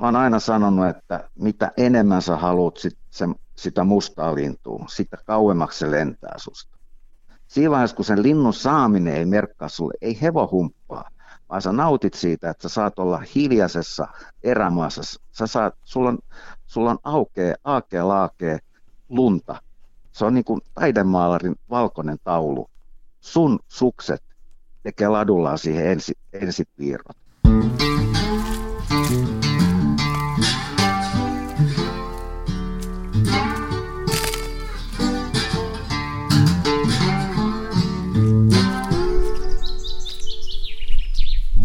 mä oon aina sanonut, että mitä enemmän sä haluat sit se, sitä mustaa lintua, sitä kauemmaksi se lentää susta. Siinä vaiheessa, kun sen linnun saaminen ei merkkaa sulle, ei hevo humppaa, vaan sä nautit siitä, että sä saat olla hiljaisessa erämaassa. Sä saat, sulla on, sulla on aukea, aakea, laakea lunta. Se on niin kuin taidemaalarin valkoinen taulu. Sun sukset tekee ladullaan siihen ensi, ensipiirrot.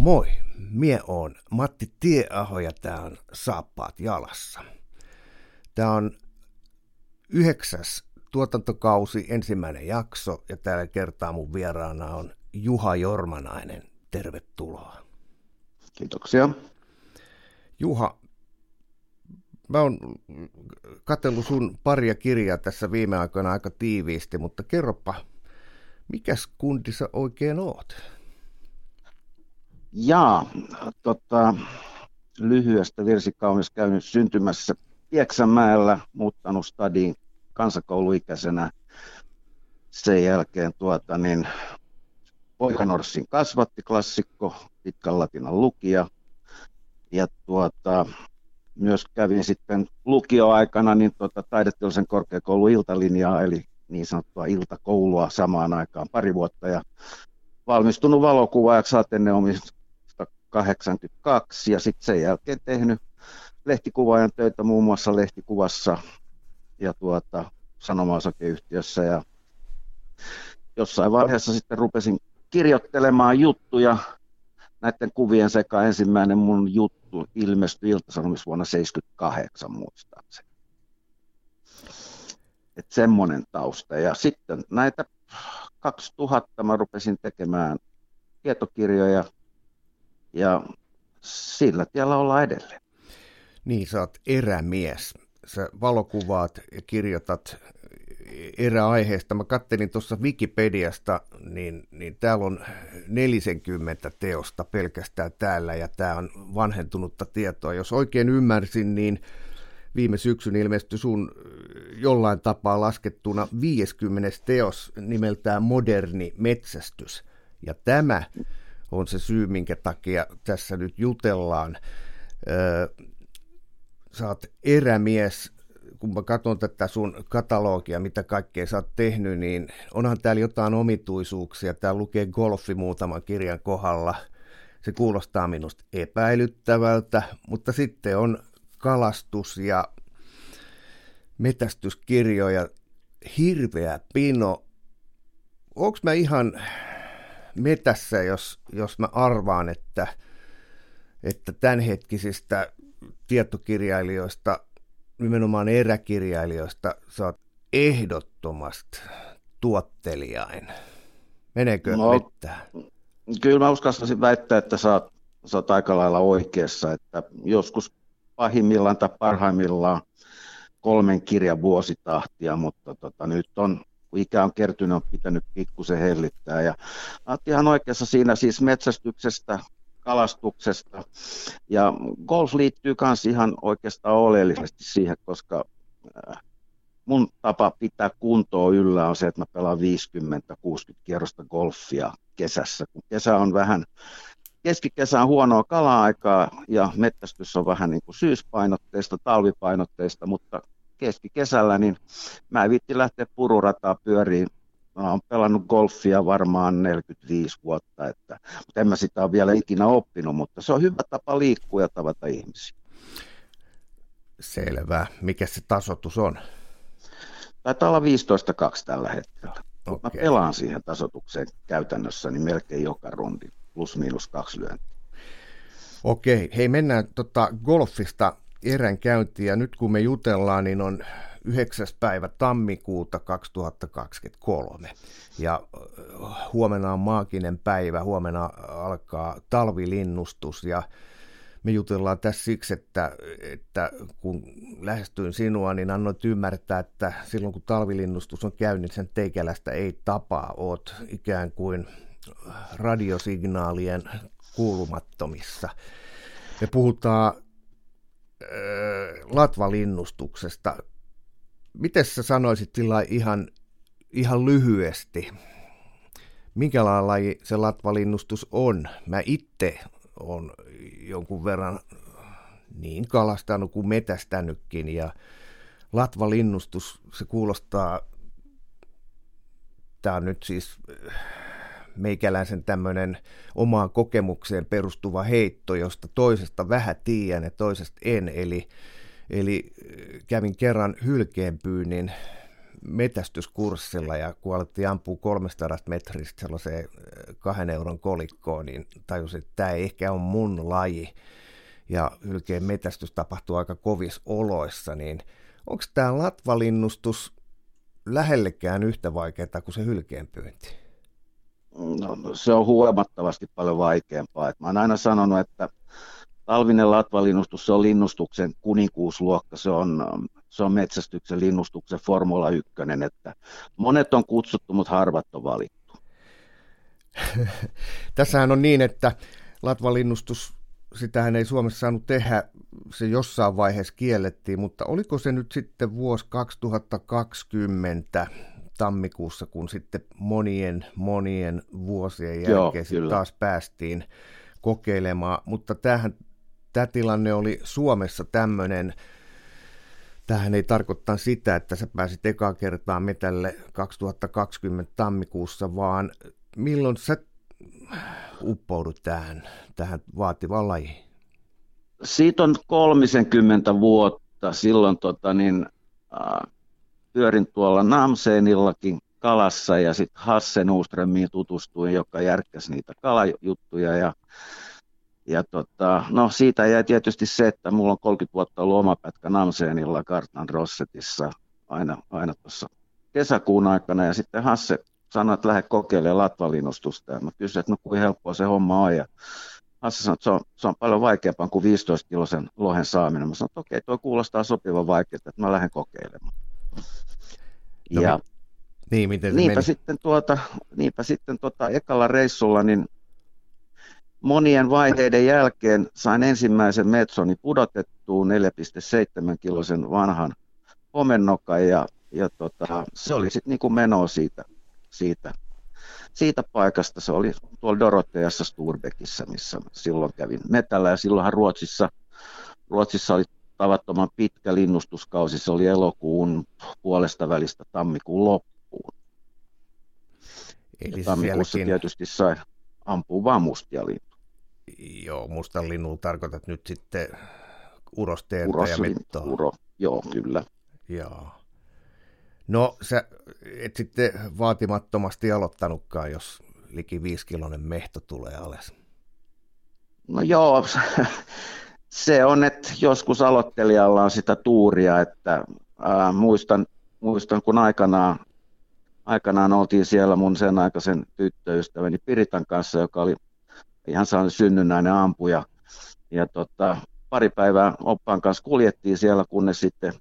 Moi, mie on Matti Tieaho ja tää on Saappaat jalassa. Tää on yhdeksäs tuotantokausi, ensimmäinen jakso ja tällä kertaa mun vieraana on Juha Jormanainen. Tervetuloa. Kiitoksia. Juha, mä oon katsellut sun paria kirjaa tässä viime aikoina aika tiiviisti, mutta kerropa, mikäs kundissa oikein oot? Jaa, tota, lyhyestä virsikaunis käynyt syntymässä Pieksämäellä, muuttanut stadiin kansakouluikäisenä. Sen jälkeen tuota, niin, Poikanorsin kasvatti klassikko, pitkän latinan lukija. Ja tuota, myös kävin sitten lukioaikana niin tuota, taideteollisen korkeakoulun iltalinjaa, eli niin sanottua iltakoulua samaan aikaan pari vuotta. Ja valmistunut valokuvaajaksi Ateneumista 82 ja sitten sen jälkeen tehnyt lehtikuvaajan töitä muun muassa lehtikuvassa ja tuota, sanoma-osakeyhtiössä ja jossain vaiheessa sitten rupesin kirjoittelemaan juttuja näiden kuvien sekä ensimmäinen mun juttu ilmestyi Ilta-Sanomissa vuonna 78 muistaakseni. Että semmoinen tausta. Ja sitten näitä 2000 mä rupesin tekemään tietokirjoja ja sillä tiellä ollaan edelleen. Niin, sä oot erämies. Sä valokuvaat ja kirjoitat eräaiheesta. Mä kattelin tuossa Wikipediasta, niin, niin täällä on 40 teosta pelkästään täällä, ja tämä on vanhentunutta tietoa. Jos oikein ymmärsin, niin viime syksyn ilmestyi sun jollain tapaa laskettuna 50 teos nimeltään Moderni metsästys. Ja tämä on se syy, minkä takia tässä nyt jutellaan. Oot erämies, kun mä katson tätä sun katalogia, mitä kaikkea sä oot tehnyt, niin onhan täällä jotain omituisuuksia. Täällä lukee golfi muutaman kirjan kohdalla. Se kuulostaa minusta epäilyttävältä, mutta sitten on kalastus ja metästyskirjoja, hirveä pino. Onko mä ihan metässä, jos, jos mä arvaan, että, että tämänhetkisistä tietokirjailijoista, nimenomaan eräkirjailijoista, sä oot ehdottomasti tuottelijain. Meneekö no, mitään? Kyllä mä uskallaisin väittää, että sä oot, sä oot aika lailla oikeassa, että joskus pahimmillaan tai parhaimmillaan kolmen kirjan vuositahtia, mutta tota, nyt on kun ikä on kertynyt, on pitänyt pikkusen hellittää. Ja olet ihan oikeassa siinä siis metsästyksestä, kalastuksesta. Ja golf liittyy myös ihan oikeastaan oleellisesti siihen, koska äh, mun tapa pitää kuntoa yllä on se, että mä pelaan 50-60 kierrosta golfia kesässä. Kun kesä on vähän, keskikesä on huonoa kala-aikaa ja mettästys on vähän niin kuin syyspainotteista, talvipainotteista, mutta keskikesällä, niin mä en viitti lähteä pururataa pyöriin. Mä oon pelannut golfia varmaan 45 vuotta, että, mutta en mä sitä ole vielä ikinä oppinut, mutta se on hyvä tapa liikkua ja tavata ihmisiä. Selvä. Mikä se tasotus on? Taitaa olla 15-2 tällä hetkellä. Okay. Mä pelaan siihen tasotukseen käytännössä niin melkein joka rundi, plus miinus kaksi lyöntiä. Okei, hei mennään tota golfista erän käyntiin ja nyt kun me jutellaan, niin on 9. päivä tammikuuta 2023 ja äh, huomenna on maaginen päivä, huomenna alkaa talvilinnustus ja me jutellaan tässä siksi, että, että kun lähestyin sinua, niin annoit ymmärtää, että silloin kun talvilinnustus on käynyt, sen teikälästä ei tapaa. Oot ikään kuin radiosignaalien kuulumattomissa. Me puhutaan latvalinnustuksesta. Miten sä sanoisit sillä ihan, ihan lyhyesti, minkälainen laji se latvalinnustus on? Mä itse on jonkun verran niin kalastanut kuin metästänytkin ja latvalinnustus, se kuulostaa, tämä on nyt siis meikäläisen tämmöinen omaan kokemukseen perustuva heitto, josta toisesta vähän tiedän ja toisesta en, eli, eli kävin kerran hylkeenpyynnin metästyskurssilla ja kun alettiin ampua 300 metristä sellaiseen kahden euron kolikkoon, niin tajusin, että tämä ei ehkä ole mun laji ja hylkeen metästys tapahtuu aika kovis oloissa, niin onko tämä latvalinnustus lähellekään yhtä vaikeaa kuin se hylkeenpyynti? No, no, se on huomattavasti paljon vaikeampaa. Et mä oon aina sanonut, että talvinen latvalinnustus se on linnustuksen kuninkuusluokka, se on, se on metsästyksen linnustuksen Formula 1, että monet on kutsuttu, mutta harvat on valittu. Tässähän on niin, että latvalinnustus sitähän ei Suomessa saanut tehdä, se jossain vaiheessa kiellettiin, mutta oliko se nyt sitten vuosi 2020 tammikuussa, kun sitten monien monien vuosien jälkeen Joo, taas päästiin kokeilemaan, mutta tämähän, tämä tilanne oli Suomessa tämmöinen, Tähän ei tarkoittaa sitä, että sä pääsit ekaa kertaa metälle 2020 tammikuussa, vaan milloin sä uppoudut tähän, tähän vaativaan lajiin? Siitä on 30 vuotta. Silloin tota, niin, äh, pyörin tuolla Namseenillakin kalassa ja sitten Hasse Nuströmiin tutustuin, joka järkkäsi niitä kalajuttuja ja ja tota, no siitä jäi tietysti se, että mulla on 30 vuotta ollut oma pätkä Namseenilla Kartan Rossetissa aina, aina tuossa kesäkuun aikana ja sitten Hasse sanoi, että lähde kokeilemaan latvalinnustusta. Ja mä kysyin, että no kuin helppoa se homma on. Ja Hasse sanoi, että se on, se on paljon vaikeampaa kuin 15 kilosen lohen saaminen. Mä sanoin, että okei, okay, tuo kuulostaa sopivan vaikeaa, että mä lähden kokeilemaan. No, ja niin, miten se niinpä, meni? sitten tuota, niinpä sitten tuota, ekalla reissulla niin monien vaiheiden jälkeen sain ensimmäisen metsoni pudotettua 4,7 kilosen vanhan homennokan ja, ja tota, se oli sitten niin kuin menoa siitä siitä, siitä paikasta. Se oli tuolla Doroteassa Sturbekissä, missä silloin kävin metällä ja silloinhan Ruotsissa, Ruotsissa oli tavattoman pitkä linnustuskausi. Se oli elokuun puolesta välistä tammikuun loppuun. Eli ja tammikuussa sielläkin... tietysti sai ampua vain mustia lintuja. Joo, mustan linnun tarkoitat nyt sitten urosteerta ja mettoa. Uro, joo, kyllä. Joo. No sä et sitten vaatimattomasti aloittanutkaan, jos liki viisikilonen mehto tulee alas. No joo, se on, että joskus aloittelijalla on sitä tuuria, että ää, muistan, muistan, kun aikanaan, aikanaan oltiin siellä mun sen aikaisen tyttöystäväni Piritan kanssa, joka oli ihan saanut synnynnäinen ampuja. Ja tota, pari päivää oppaan kanssa kuljettiin siellä, kunnes sitten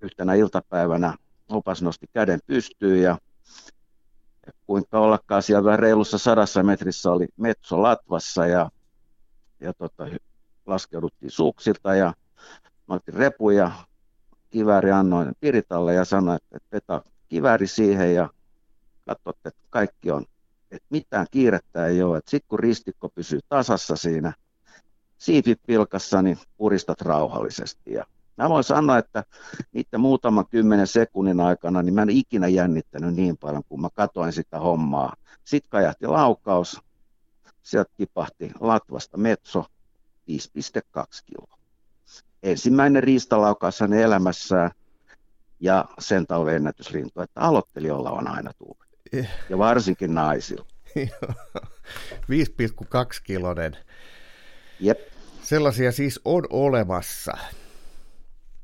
yhtenä iltapäivänä opas nosti käden pystyyn ja kuinka ollakaan siellä reilussa sadassa metrissä oli Metso Latvassa ja, ja tota, laskeuduttiin suksilta ja mä otin repu ja kivääri annoin Piritalle ja sanoin, että peta kivääri siihen ja katsotte, että kaikki on, että mitään kiirettä ei ole, sitten kun ristikko pysyy tasassa siinä siipipilkassa, niin puristat rauhallisesti. Ja Mä voin sanoa, että niiden muutaman kymmenen sekunnin aikana niin mä en ikinä jännittänyt niin paljon, kun mä katoin sitä hommaa. Sitten kajahti laukaus, sieltä tipahti Latvasta Metso 5,2 kiloa. Ensimmäinen riistalaukaus hänen elämässään ja sen talven ennätyslintu, että aloittelijoilla on aina tuuri. Eh. Ja varsinkin naisilla. 5,2 kilonen. Jep. Sellaisia siis on olemassa.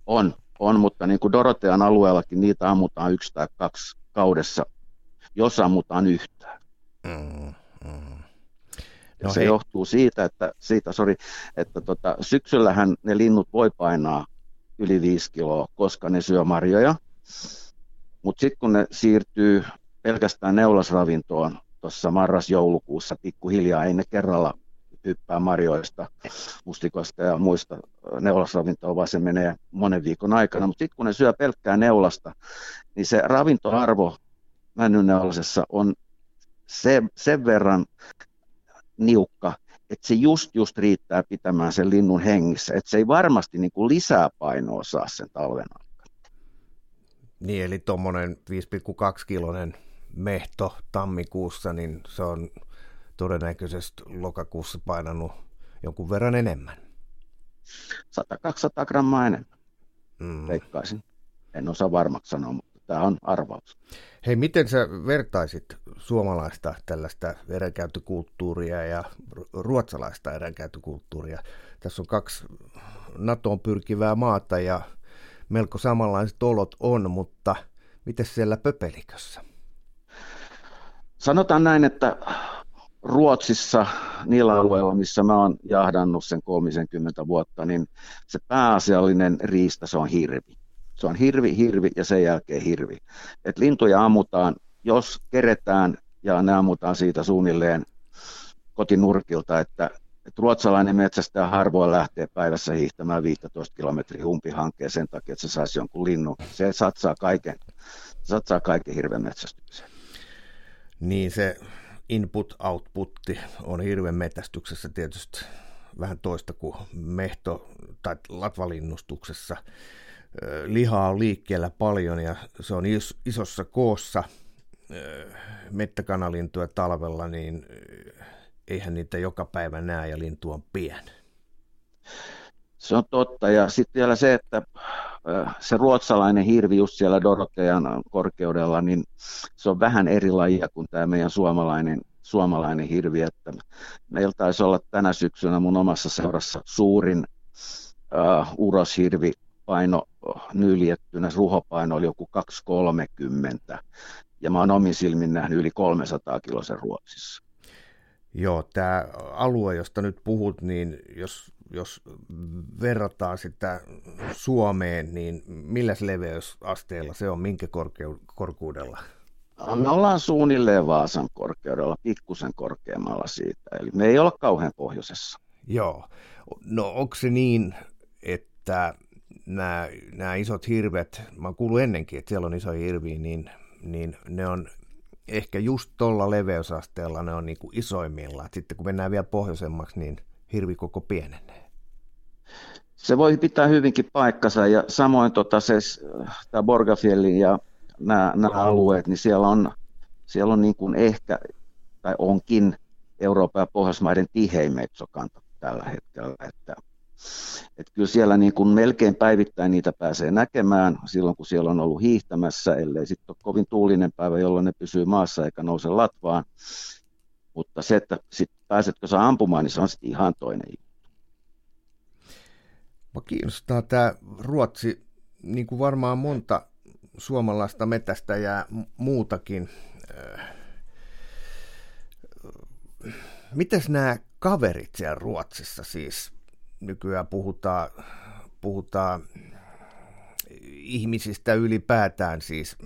On, on, mutta niin kuin Dorotean alueellakin niitä ammutaan yksi tai kaksi kaudessa, jos ammutaan yhtään. Mm, mm. No se hei. johtuu siitä, että, siitä, sorry, että tota, syksyllähän ne linnut voi painaa yli 5 kiloa, koska ne syö marjoja. Mutta sitten kun ne siirtyy pelkästään neulasravintoon tuossa marras-joulukuussa pikkuhiljaa, ei ne kerralla hyppää marjoista, mustikosta ja muista neulasravintoa, vaan se menee monen viikon aikana. Mutta sitten kun ne syö pelkkää neulasta, niin se ravintoarvo männyneulasessa on se, sen verran niukka, että se just just riittää pitämään sen linnun hengissä, että se ei varmasti niin kuin lisää painoa saa sen talven aikana. Niin, eli tuommoinen 5,2 kilonen mehto tammikuussa, niin se on todennäköisesti lokakuussa painanut jonkun verran enemmän. 100-200 grammaa enemmän, mm. veikkaisin. En osaa varmaksi sanoa, tämä on arvaus. Hei, miten sä vertaisit suomalaista tällaista eräkäyttökulttuuria ja ruotsalaista eräkäyttökulttuuria? Tässä on kaksi NATOon pyrkivää maata ja melko samanlaiset olot on, mutta miten siellä pöpelikössä? Sanotaan näin, että Ruotsissa, niillä alueilla, missä mä oon jahdannut sen 30 vuotta, niin se pääasiallinen riista, se on hirvi. Se on hirvi, hirvi ja sen jälkeen hirvi. Et lintuja ammutaan, jos keretään ja ne ammutaan siitä suunnilleen kotinurkilta, että, että ruotsalainen metsästäjä harvoin lähtee päivässä hiihtämään 15 kilometriä humpihankkeen sen takia, että se saisi jonkun linnun. Se satsaa kaiken, satsaa kaiken hirven metsästykseen. Niin se input-outputti on hirven metästyksessä tietysti vähän toista kuin mehto- tai latvalinnustuksessa. Lihaa on liikkeellä paljon ja se on is- isossa koossa mettäkanalintuja talvella, niin eihän niitä joka päivä näe ja lintu on pieni. Se on totta ja sitten vielä se, että se ruotsalainen hirvi just siellä Dorotean korkeudella, niin se on vähän eri lajia kuin tämä meidän suomalainen, suomalainen hirvi. Että meillä taisi olla tänä syksynä mun omassa seurassa suurin uh, uroshirvi paino nyljettynä, ruhopaino oli joku 230 ja mä oon omin silmin nähnyt yli 300 kilosen Ruotsissa. Joo, tämä alue, josta nyt puhut, niin jos jos verrataan sitä Suomeen, niin millä leveysasteella se on, minkä korkeu- korkuudella? Me ollaan suunnilleen Vaasan korkeudella, pikkusen korkeammalla siitä, eli me ei olla kauhean pohjoisessa. Joo, no onko se niin, että nämä, nämä isot hirvet, mä oon kuullut ennenkin, että siellä on iso hirviä, niin, niin ne on ehkä just tuolla leveysasteella ne on niin kuin isoimmillaan. Sitten kun mennään vielä pohjoisemmaksi, niin hirvi koko pienenee. Se voi pitää hyvinkin paikkansa ja samoin tota, se, tämä Borgafjellin ja nämä, nämä alueet, niin siellä on, siellä on niin kuin ehkä, tai onkin Euroopan ja Pohjoismaiden tihein metsokanta tällä hetkellä, että, että kyllä siellä niin kuin melkein päivittäin niitä pääsee näkemään silloin, kun siellä on ollut hiihtämässä, ellei sitten ole kovin tuulinen päivä, jolloin ne pysyy maassa eikä nouse latvaan. Mutta se, että sit pääsetkö sä ampumaan, niin se on sitten ihan toinen juttu. Mä kiinnostaa tämä Ruotsi, niin kuin varmaan monta suomalaista metästä ja muutakin. Mitäs nämä kaverit siellä Ruotsissa siis? Nykyään puhutaan, puhutaan ihmisistä ylipäätään siis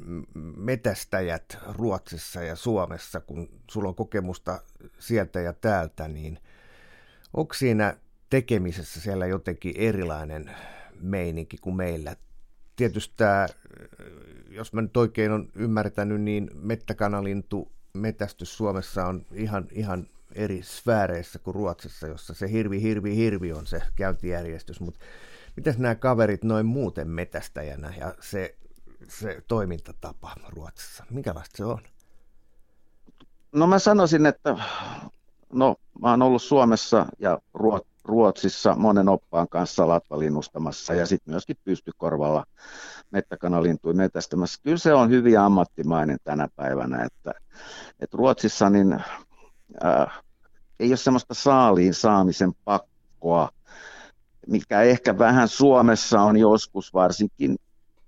metästäjät Ruotsissa ja Suomessa, kun sulla on kokemusta sieltä ja täältä, niin onko siinä tekemisessä siellä jotenkin erilainen meininki kuin meillä. Tietysti jos mä nyt oikein on ymmärtänyt, niin mettäkanalintu metästys Suomessa on ihan, ihan eri sfääreissä kuin Ruotsissa, jossa se hirvi, hirvi, hirvi on se käyntijärjestys, mutta mitäs nämä kaverit noin muuten metästäjänä ja se, se toimintatapa Ruotsissa, minkälaista se on? No mä sanoisin, että no mä oon ollut Suomessa ja Ruot, Ruotsissa monen oppaan kanssa latvalinnustamassa ja sitten myöskin pystykorvalla mettäkanalintuja metästämässä. Kyllä se on hyvin ammattimainen tänä päivänä, että, että Ruotsissa niin, äh, ei ole semmoista saaliin saamisen pakkoa, mikä ehkä vähän Suomessa on joskus varsinkin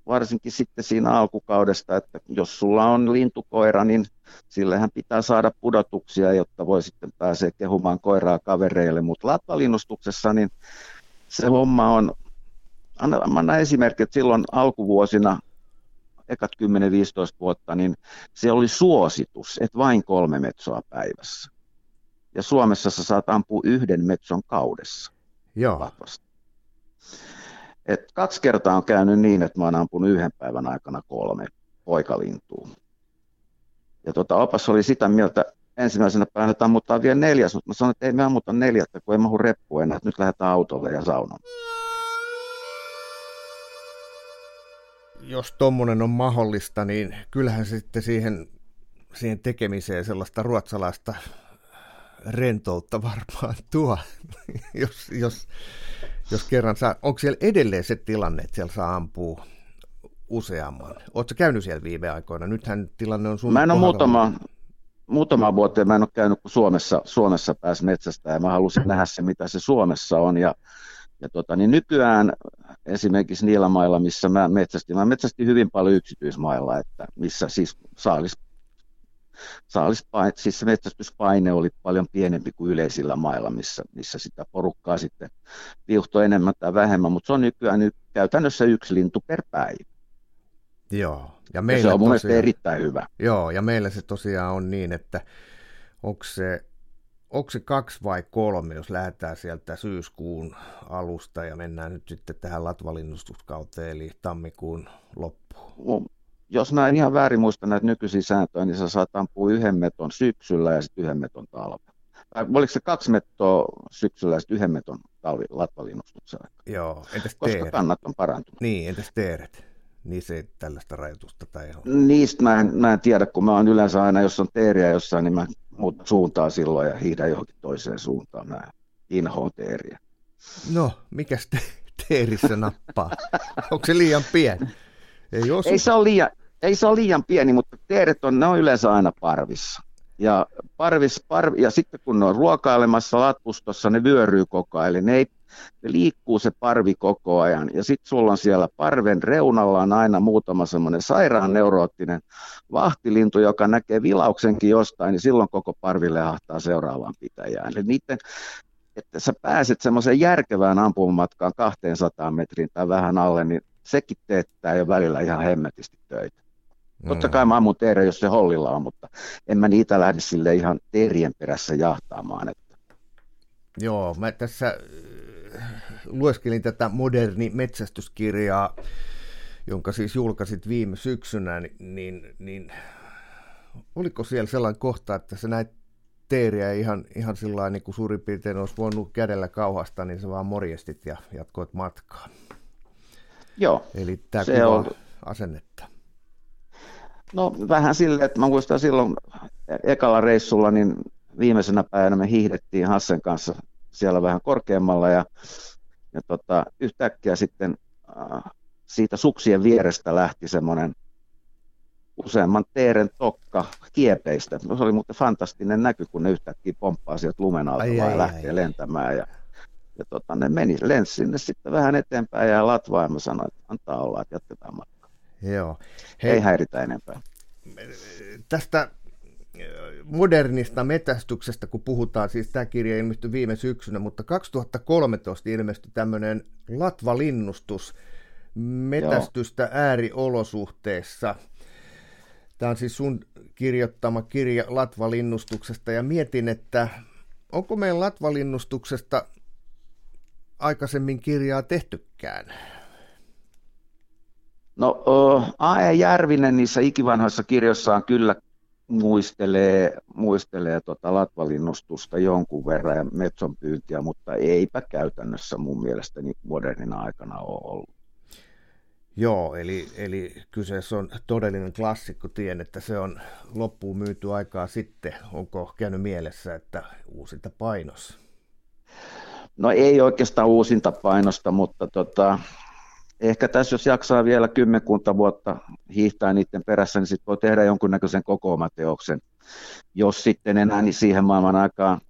varsinkin sitten siinä alkukaudesta, että jos sulla on lintukoira, niin sillehän pitää saada pudotuksia, jotta voi sitten pääsee kehumaan koiraa kavereille, mutta latvalinnustuksessa niin se homma on, anna esimerkki, että silloin alkuvuosina, ekat 10-15 vuotta, niin se oli suositus, että vain kolme metsoa päivässä. Ja Suomessa sä saat ampua yhden metson kaudessa. Joo. Et kaksi kertaa on käynyt niin, että mä oon ampunut yhden päivän aikana kolme poikalintua. Ja tota, opas oli sitä mieltä ensimmäisenä päivänä, että ammutaan vielä neljäs, mutta mä sanoin, että ei me ammuta neljättä, kun ei mahu reppu enää, että nyt lähdetään autolle ja saunaan. Jos tuommoinen on mahdollista, niin kyllähän sitten siihen, siihen tekemiseen sellaista ruotsalaista rentoutta varmaan tuo, jos, jos, jos kerran saa. Onko siellä edelleen se tilanne, että siellä saa ampua useamman? Oletko käynyt siellä viime aikoina? Nythän tilanne on sun Mä en ole muutama, muutama vuoteen, mä en ole käynyt kuin Suomessa, Suomessa pääs metsästä ja mä halusin nähdä se, mitä se Suomessa on. Ja, ja tota, niin nykyään esimerkiksi niillä mailla, missä mä metsästin, mä metsästin hyvin paljon yksityismailla, että missä siis saalis saalispaine, siis se metsästyspaine oli paljon pienempi kuin yleisillä mailla, missä, missä sitä porukkaa sitten viuhtoi enemmän tai vähemmän, mutta se on nykyään nyt käytännössä yksi lintu per päivä. Joo. Ja, meillä ja se on mun tosiaan, erittäin hyvä. Joo, ja meillä se tosiaan on niin, että onko se, onko se kaksi vai kolme, jos lähdetään sieltä syyskuun alusta ja mennään nyt sitten tähän latvalinnustuskauteen, eli tammikuun loppuun jos mä en ihan väärin muista näitä nykyisiä sääntöjä, niin sä saat ampua yhden meton syksyllä ja sitten yhden meton talvella. Tai oliko se kaksi mettoa syksyllä ja sitten yhden meton talvi latvalinnustuksella? Joo, entäs Koska teeret? kannat on parantunut. Niin, entäs teeret? Niin se ei tällaista rajoitusta tai Niistä mä en, mä en tiedä, kun mä oon yleensä aina, jos on teeriä jossain, niin mä muutan suuntaa silloin ja hiihdän johonkin toiseen suuntaan. Mä inhoon teeriä. No, mikäs te- teerissä nappaa? Onko se liian pieni? Ei, osu. ei, se ole liian, ei se ole liian pieni, mutta teeret on, ne on yleensä aina parvissa. Ja, parvis, parvi, ja sitten kun ne on ruokailemassa latpustossa, ne vyöryy koko ajan. Eli ne, ei, ne liikkuu se parvi koko ajan. Ja sitten sulla on siellä parven reunalla on aina muutama semmoinen sairaan neuroottinen vahtilintu, joka näkee vilauksenkin jostain, niin silloin koko parvi lehahtaa seuraavaan pitäjään. Eli niiden, että sä pääset semmoiseen järkevään ampumamatkaan 200 metriin tai vähän alle, niin sekin teettää jo välillä ihan hemmetisti töitä. Mm. Totta kai mä ammun teeriä, jos se hollilla on, mutta en mä niitä lähde sille ihan teerien perässä jahtaamaan. Että. Joo, mä tässä äh, lueskelin tätä moderni metsästyskirjaa, jonka siis julkaisit viime syksynä, niin, niin oliko siellä sellainen kohta, että sä näit teeriä ihan, ihan sillä niin kuin suurin piirtein olisi voinut kädellä kauhasta, niin sä vaan morjestit ja jatkoit matkaa. Joo. Eli tämä se on asennetta. No vähän silleen, että mä muistan silloin ekalla reissulla, niin viimeisenä päivänä me hiihdettiin Hassen kanssa siellä vähän korkeammalla ja, ja tota, yhtäkkiä sitten äh, siitä suksien vierestä lähti semmoinen useamman teeren tokka kiepeistä. No, se oli muuten fantastinen näky, kun ne yhtäkkiä pomppaa sieltä lumen alta ai, ja lähtee ai, lentämään. Ja ja tota, ne meni, lensi sinne sitten vähän eteenpäin ja latvaa ja mä sanoin, että antaa olla, että jatketaan matkaa. Joo. Hei, Ei häiritä enempää. Tästä äh, modernista metästyksestä, kun puhutaan, siis tämä kirja ilmestyi viime syksynä, mutta 2013 ilmestyi tämmöinen latvalinnustus metästystä Joo. ääriolosuhteissa. Tämä on siis sun kirjoittama kirja latvalinnustuksesta ja mietin, että onko meidän latvalinnustuksesta aikaisemmin kirjaa tehtykään? No A.E. Järvinen niissä ikivanhoissa kirjoissaan kyllä muistelee, muistelee tota latvalinnustusta jonkun verran ja metson pyyntiä, mutta eipä käytännössä mun mielestäni modernina aikana ole ollut. Joo, eli, eli kyseessä on todellinen klassikko, tien, että se on loppuun myyty aikaa sitten. Onko käynyt mielessä, että uusinta painos? No ei oikeastaan uusinta painosta, mutta tota, ehkä tässä jos jaksaa vielä kymmenkunta vuotta hiihtää niiden perässä, niin sitten voi tehdä jonkunnäköisen kokoomateoksen, jos sitten enää niin siihen maailman aikaan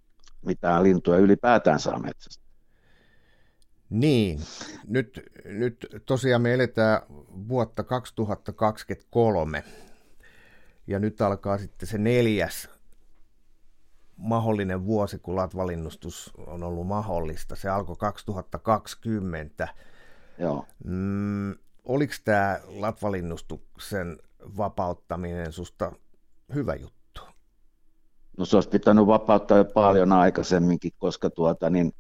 mitään lintuja ylipäätään saa metsästä. Niin, nyt, nyt tosiaan me eletään vuotta 2023 ja nyt alkaa sitten se neljäs mahdollinen vuosi, kun latvalinnustus on ollut mahdollista. Se alkoi 2020. Joo. Mm, oliko tämä latvalinnustuksen vapauttaminen susta hyvä juttu? No se olisi pitänyt vapauttaa jo paljon aikaisemminkin, koska tuota, niin,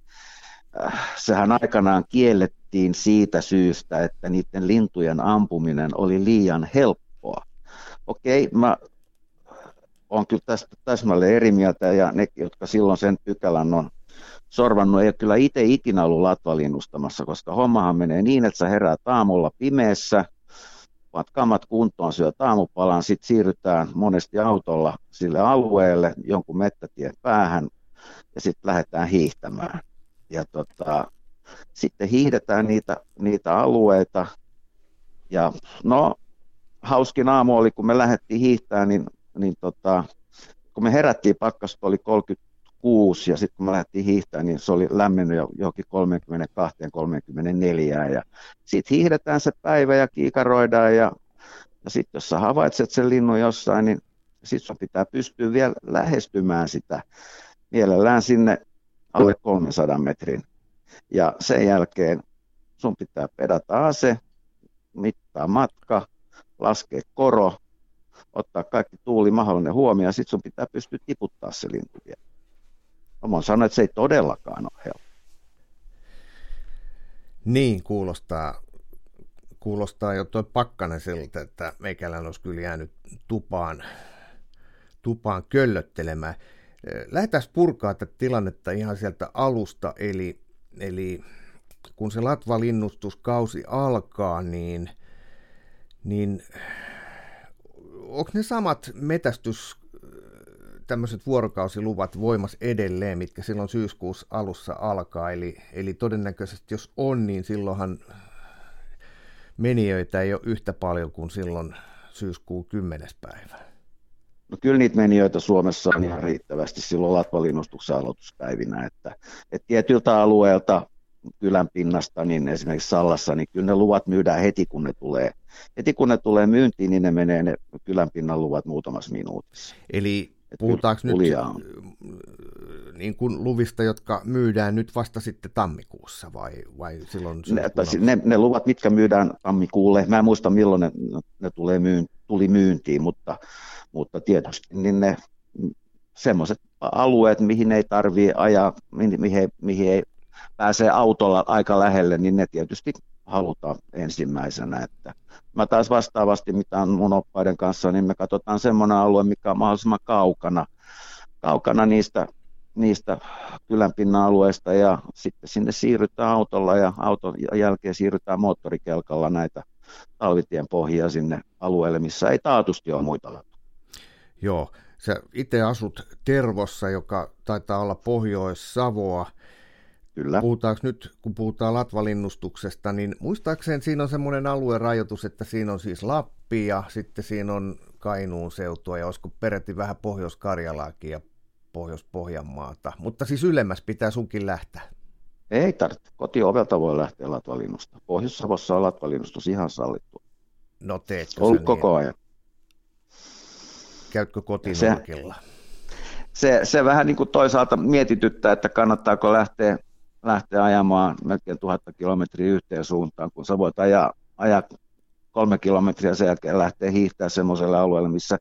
äh, sehän aikanaan kiellettiin siitä syystä, että niiden lintujen ampuminen oli liian helppoa. Okei, mä olen kyllä tästä täsmälleen eri mieltä, ja ne, jotka silloin sen pykälän on sorvannut, ei ole kyllä itse ikinä ollut latvalinnustamassa, koska hommahan menee niin, että sä heräät aamulla pimeässä, paat kammat kuntoon, syöt aamupalan, sitten siirrytään monesti autolla sille alueelle, jonkun mettätien päähän, ja sitten lähdetään hiihtämään. Ja tota, sitten hiihdetään niitä, niitä alueita, ja no, hauskin aamu oli, kun me lähdettiin hiihtämään, niin, niin tota, kun me herättiin, pakkasta oli 36 ja sitten kun me lähdettiin hiihtämään, niin se oli lämmennyt jo johonkin 32-34 ja sitten hiihdetään se päivä ja kiikaroidaan ja, ja sitten jos sä havaitset sen linnun jossain, niin sitten sun pitää pystyä vielä lähestymään sitä mielellään sinne alle 300 metrin. Ja sen jälkeen sun pitää pedata ase, mittaa matka, laskea koro, ottaa kaikki tuuli mahdollinen huomioon, ja sitten sun pitää pystyä tiputtaa se lintu vielä. Mä oon sanonut, että se ei todellakaan ole helppo. Niin, kuulostaa, kuulostaa jo tuo pakkanen siltä, että meikälän olisi kyllä jäänyt tupaan, tupaan köllöttelemään. Lähdetään purkaa tätä tilannetta ihan sieltä alusta, eli, eli kun se latvalinnustuskausi alkaa, niin, niin onko ne samat metästys tämmöiset vuorokausiluvat voimassa edelleen, mitkä silloin syyskuussa alussa alkaa, eli, eli todennäköisesti jos on, niin silloinhan menijöitä ei ole yhtä paljon kuin silloin syyskuun 10. päivä. No kyllä niitä menijöitä Suomessa on ihan riittävästi silloin latvalinnustuksen aloituspäivinä, että, että tietyltä alueelta kylän pinnasta, niin esimerkiksi Sallassa, niin kyllä ne luvat myydään heti, kun ne tulee. Heti kun ne tulee myyntiin, niin ne menee ne kylän pinnan luvat muutamassa minuutissa. Eli puhutaanko nyt niin kuin luvista, jotka myydään nyt vasta sitten tammikuussa vai, vai silloin? Ne, ne, ne, luvat, mitkä myydään tammikuulle, mä en muista milloin ne, ne tulee myyn, tuli myyntiin, mutta, mutta tietysti niin ne semmoiset alueet, mihin ei tarvitse ajaa, mihin, mihin, mihin ei pääsee autolla aika lähelle, niin ne tietysti halutaan ensimmäisenä. Että mä taas vastaavasti, mitä on mun oppaiden kanssa, niin me katsotaan semmoinen alue, mikä on mahdollisimman kaukana, kaukana niistä, niistä kylänpinnan alueista ja sitten sinne siirrytään autolla ja auton jälkeen siirrytään moottorikelkalla näitä talvitien pohjia sinne alueelle, missä ei taatusti ole muita Joo, sä itse asut Tervossa, joka taitaa olla Pohjois-Savoa, Kyllä. Puhutaanko nyt, kun puhutaan latvalinnustuksesta, niin muistaakseni siinä on semmoinen aluerajoitus, että siinä on siis Lappi ja sitten siinä on Kainuun seutua ja olisiko peräti vähän Pohjois-Karjalaakin ja Pohjois-Pohjanmaata. Mutta siis ylemmäs pitää sunkin lähteä. Ei tarvitse. Kotiovelta voi lähteä latvalinnusta. Pohjois-Savossa on latvalinnustus ihan sallittu. No teetkö Ollut koko niin? ajan. Käytkö kotinurkilla? Se, se, se vähän niin kuin toisaalta mietityttää, että kannattaako lähteä lähteä ajamaan melkein tuhatta kilometriä yhteen suuntaan, kun sä voit ajaa, ajaa kolme kilometriä sen jälkeen lähteä hiihtää semmoiselle alueelle, missä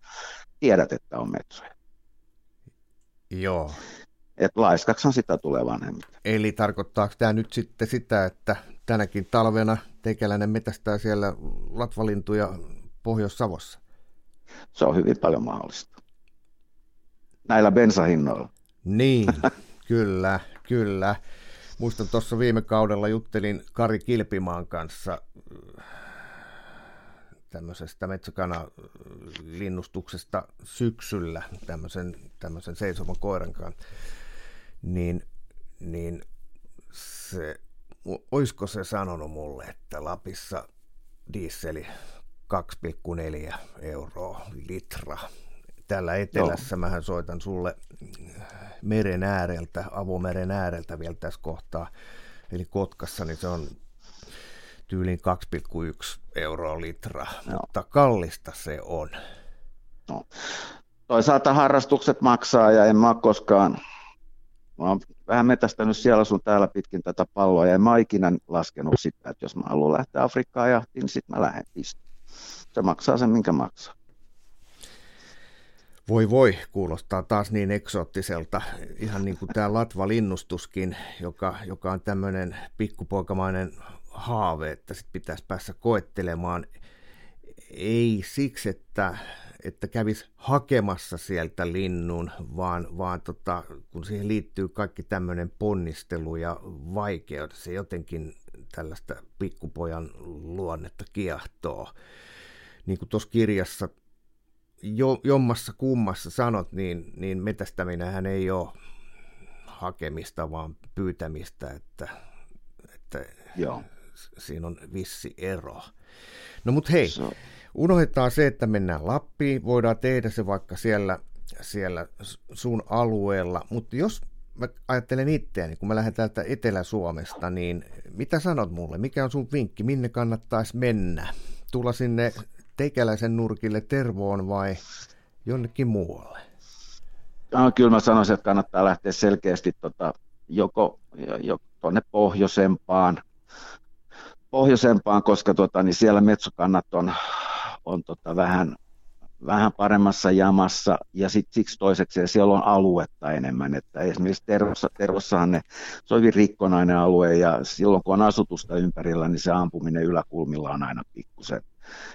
tiedät, että on metsoja. Joo. Et laiskaksihan sitä tulee vanhemmin. Eli tarkoittaako tämä nyt sitten sitä, että tänäkin talvena teikäläinen metästää siellä latvalintuja Pohjois-Savossa? Se on hyvin paljon mahdollista. Näillä bensahinnoilla. Niin, kyllä, kyllä. Muistan tuossa viime kaudella juttelin Kari Kilpimaan kanssa äh, tämmöisestä metsäkana-linnustuksesta syksyllä, tämmöisen, tämmöisen seisoman koiran kanssa, niin, niin se, oisko se sanonut mulle, että Lapissa dieseli 2,4 euroa litra. Täällä etelässä Joo. mähän soitan sulle meren ääreltä, avomeren ääreltä vielä tässä kohtaa, eli Kotkassa, niin se on tyyliin 2,1 euroa litra, no. mutta kallista se on. No. Toisaalta harrastukset maksaa ja en mä ole koskaan, mä oon vähän metästänyt siellä sun täällä pitkin tätä palloa ja en mä ikinä laskenut sitä, että jos mä haluan lähteä Afrikkaan jahtiin, niin sitten mä lähden piste. Se maksaa sen, minkä maksaa. Voi voi, kuulostaa taas niin eksoottiselta, ihan niin kuin tämä Latva-linnustuskin, joka, joka on tämmöinen pikkupoikamainen haave, että sit pitäisi päässä koettelemaan. Ei siksi, että, että kävisi hakemassa sieltä linnun, vaan, vaan tota, kun siihen liittyy kaikki tämmöinen ponnistelu ja vaikeus, se jotenkin tällaista pikkupojan luonnetta kiehtoo. Niin kuin tuossa kirjassa jo, jommassa kummassa sanot, niin, niin metästäminenhän ei ole hakemista, vaan pyytämistä, että, että Joo. siinä on vissi ero. No mutta hei, so. unohdetaan se, että mennään Lappiin, voidaan tehdä se vaikka siellä, siellä sun alueella, mutta jos mä ajattelen itseäni, kun mä lähden täältä Etelä-Suomesta, niin mitä sanot mulle? Mikä on sun vinkki? Minne kannattaisi mennä? Tulla sinne teikäläisen nurkille Tervoon vai jonnekin muualle? No, kyllä mä sanoisin, että kannattaa lähteä selkeästi tota, joko, joko tuonne pohjoisempaan, pohjoisempaan, koska tota, niin siellä metsokannat on, on tota, vähän, vähän paremmassa jamassa ja sit, siksi toiseksi siellä on aluetta enemmän, että esimerkiksi Tervossa, Tervossahan ne, se on hyvin rikkonainen alue ja silloin kun on asutusta ympärillä, niin se ampuminen yläkulmilla on aina pikkusen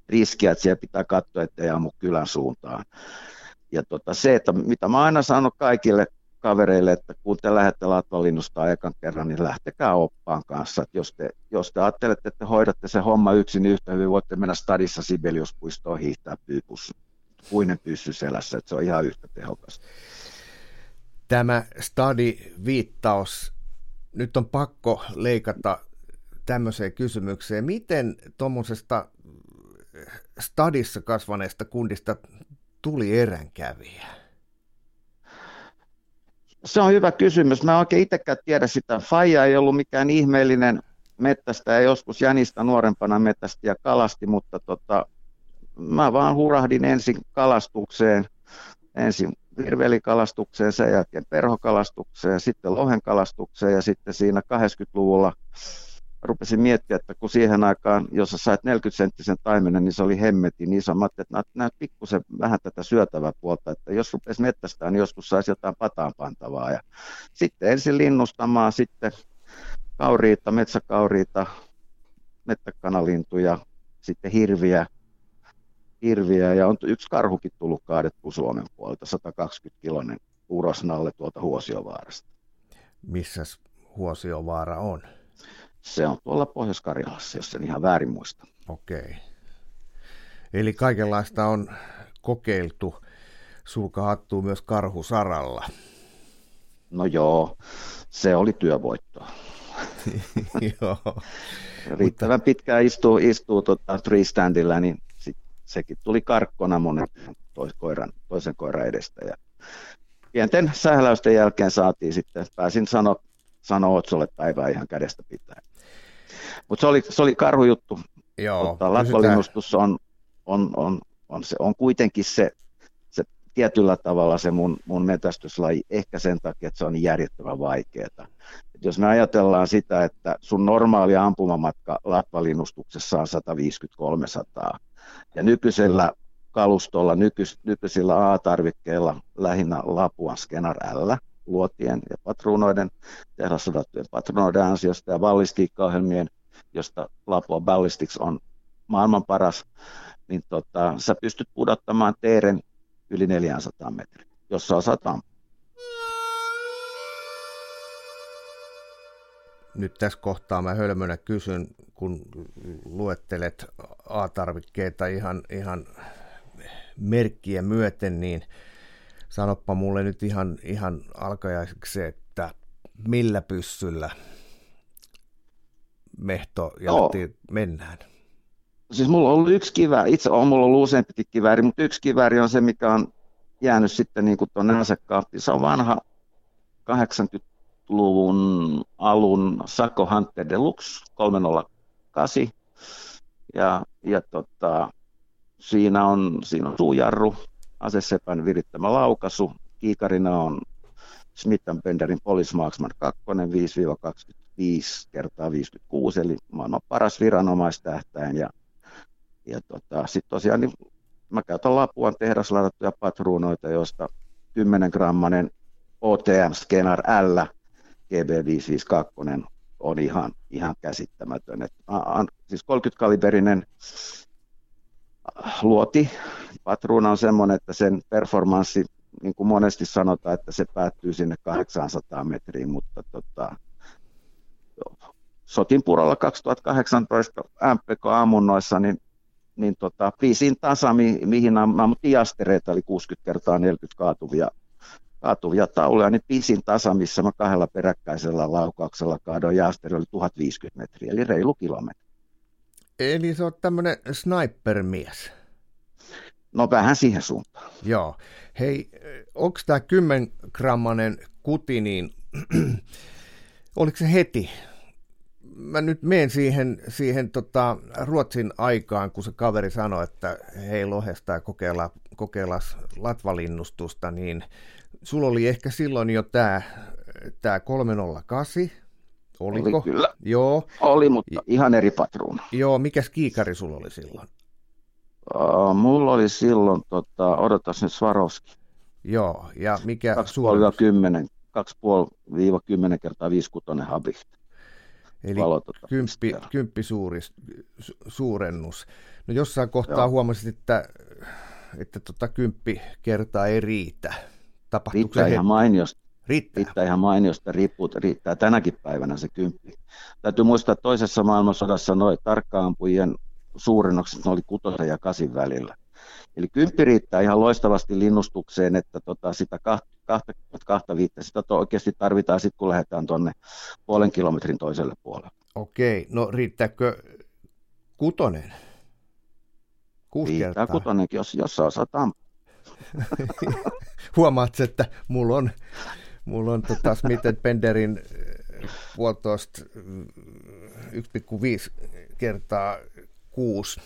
riskiä, että siellä pitää katsoa, ettei ammu kylän suuntaan. Ja tota, se, että mitä mä aina sanonut kaikille kavereille, että kun te lähdette latvalinnusta ekan kerran, niin lähtekää oppaan kanssa. Jos, te, jos te ajattelette, että hoidatte se homma yksin yhtä hyvin, voitte mennä stadissa Sibeliuspuistoon hiihtää pyypus, puinen pyssy selässä, että se on ihan yhtä tehokas. Tämä stadi-viittaus, nyt on pakko leikata tämmöiseen kysymykseen. Miten tuommoisesta stadissa kasvaneesta kundista tuli eränkävijä? Se on hyvä kysymys. Mä en oikein itsekään tiedä sitä. Faija ei ollut mikään ihmeellinen mettästä ja joskus jänistä nuorempana mettästi ja kalasti, mutta tota, mä vaan hurahdin ensin kalastukseen, ensin virvelikalastukseen, sen jälkeen perhokalastukseen, sitten lohenkalastukseen ja sitten siinä 80-luvulla rupesin miettiä, että kun siihen aikaan, jos sä sait 40 senttisen taimenen, niin se oli hemmetin iso. Mä ajattelin, että näet pikkusen vähän tätä syötävää puolta, että jos rupesi mettästää, niin joskus saisi jotain pataan pantavaa. Ja sitten ensin linnustamaan, sitten kauriita, metsäkauriita, mettäkanalintuja, sitten hirviä, hirviä ja on yksi karhukin tullut kaadettu Suomen puolelta, 120 kilonen urosnalle tuolta Huosiovaarasta. Missäs Huosiovaara on? Se on tuolla Pohjois-Karjalassa, jos en ihan väärin muista. Okei. Eli kaikenlaista on kokeiltu. Sulka hattuu myös karhusaralla. No joo, se oli työvoittoa. joo. Riittävän Mutta... pitkään istuu, istuu tota freestandilla, niin sit, sekin tuli karkkona monen tois, koiran, toisen koiran edestä. Ja pienten sähläysten jälkeen saatiin sitten, pääsin sanoa sano Otsolle päivää ihan kädestä pitää. Mutta se oli, se oli karhujuttu. Joo, tota, on, on, on, on, se, on kuitenkin se, se tietyllä tavalla se mun, mun metästyslaji, ehkä sen takia, että se on niin järjettömän vaikeaa. Et jos me ajatellaan sitä, että sun normaali ampumamatka latvalinnustuksessa on 150-300, ja nykyisellä kalustolla, nykyis, nykyisillä A-tarvikkeilla, lähinnä Lapuan Skenar L, luotien ja patruunoiden, tehdassodattujen patruunoiden ansiosta ja ballistiikkaohjelmien josta Lapua Ballistics on maailman paras, niin tota, sä pystyt pudottamaan teeren yli 400 metriä, jos saa sataa. Nyt tässä kohtaa mä hölmönä kysyn, kun luettelet A-tarvikkeita ihan, ihan merkkiä myöten, niin sanoppa mulle nyt ihan, ihan alkajaiseksi, että millä pyssyllä Mehto ja no. mennään? Siis mulla on ollut yksi kivääri, itse on mulla ollut useampi kivääri, mutta yksi kivääri on se, mikä on jäänyt sitten niin tuonne asekaaptiin. Se on vanha 80-luvun alun Sako Hunter Deluxe 308. Ja, ja tota, siinä on, siinä on suujarru, asesepän virittämä laukaisu. Kiikarina on Smith Benderin Police Marksman 2, 5-20 5 kertaa 56, eli maailman paras viranomaistähtäin. Ja, ja tota, sitten tosiaan niin mä käytän Lapuan tehdasladattuja patruunoita, joista 10 grammanen OTM Skenar L GB552 on ihan, ihan käsittämätön. Et, a, siis 30-kaliberinen luoti patruuna on semmoinen, että sen performanssi, niin kuin monesti sanotaan, että se päättyy sinne 800 metriin, mutta tota, sotin purolla 2018 MPK-ammunnoissa, niin, niin tota, piisin tasa, mi, mihin ammuttiin astereita, eli 60 kertaa 40 kaatuvia, kaatuvia tauluja, niin pisin tasa, missä mä kahdella peräkkäisellä laukauksella kaadoin jaasteri, oli 1050 metriä, eli reilu kilometri. Eli se on tämmöinen sniper-mies. No vähän siihen suuntaan. Joo. Hei, onko tämä 10 grammanen kuti, niin oliko se heti mä nyt menen siihen, siihen tota Ruotsin aikaan, kun se kaveri sanoi, että hei lohesta ja kokeilla, kokeilla latvalinnustusta, niin sulla oli ehkä silloin jo tämä tää 308, Oliko? Oli kyllä. Joo. Oli, mutta ihan eri patruuna. Joo, mikä kiikari sulla oli silloin? Uh, mulla oli silloin, tota, odotas nyt Swarovski. Joo, ja mikä 2,5-10 kertaa 5,6 habit. Eli kymppi, kymppi suuri, suurennus. No jossain kohtaa Joo. huomasit, että, että tota kymppi kertaa ei riitä. Tapahtuuko riittää ihan mainiosta. Riittää. riittää ihan mainiosta, riippuu, riittää tänäkin päivänä se kymppi. Täytyy muistaa, että toisessa maailmansodassa noin tarkkaampujien suurennokset oli kutosen ja kasin välillä. Eli kymppi riittää ihan loistavasti linnustukseen, että tota, sitä kahta, kahta, kahta viittä, sitä to, oikeasti tarvitaan sitten, kun lähdetään tuonne puolen kilometrin toiselle puolelle. Okei, no riittääkö kutonen? Kuusi Riittää kertaa. kutonenkin, jos, jos saa osaat Huomaat, että mulla on, mulla on tota Smith Benderin eh, puolitoista 1,5 kertaa 6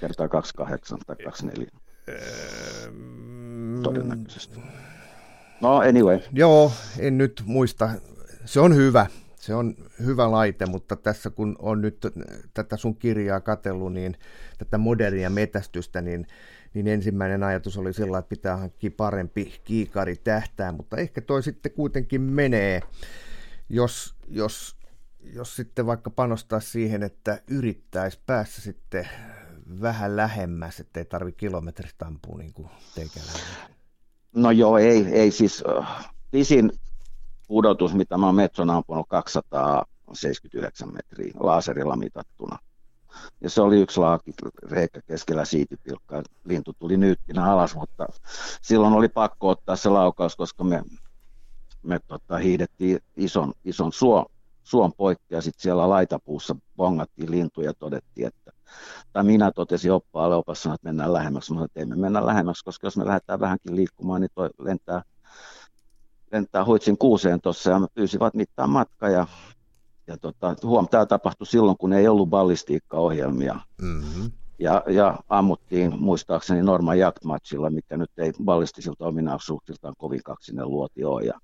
kertaa 28 tai 24. Öö, Todennäköisesti. No anyway. Joo, en nyt muista. Se on hyvä. Se on hyvä laite, mutta tässä kun on nyt tätä sun kirjaa katsellut, niin tätä modernia metästystä, niin, niin ensimmäinen ajatus oli sellainen, että pitää hankkia parempi kiikari tähtää, mutta ehkä toi sitten kuitenkin menee, jos, jos, jos sitten vaikka panostaa siihen, että yrittäisi päässä sitten vähän lähemmäs, ettei tarvi kilometristä ampua niin kuin? No joo, ei, ei siis äh, pisin pudotus, mitä mä oon Metson ampunut 279 metriä laaserilla mitattuna. Ja se oli yksi laaki reikä keskellä siitipilkkaa. Lintu tuli nyyttinä alas, mutta silloin oli pakko ottaa se laukaus, koska me, me tota, hiidettiin ison, ison suon, suon poikki ja sitten siellä laitapuussa bongattiin lintuja ja todettiin, että tai minä totesin oppaalle opassa, että mennään lähemmäksi. Mä että emme mennä lähemmäksi, koska jos me lähdetään vähänkin liikkumaan, niin toi lentää, lentää huitsin kuuseen tuossa ja me pyysivat mittaan matka ja, ja tota, huom, tämä tapahtui silloin, kun ei ollut ballistiikkaohjelmia. Mm-hmm. Ja, ja, ammuttiin muistaakseni Norman Jagdmatchilla, mikä nyt ei ballistisilta ominaisuuksiltaan kovin kaksinen luoti ole. Ja,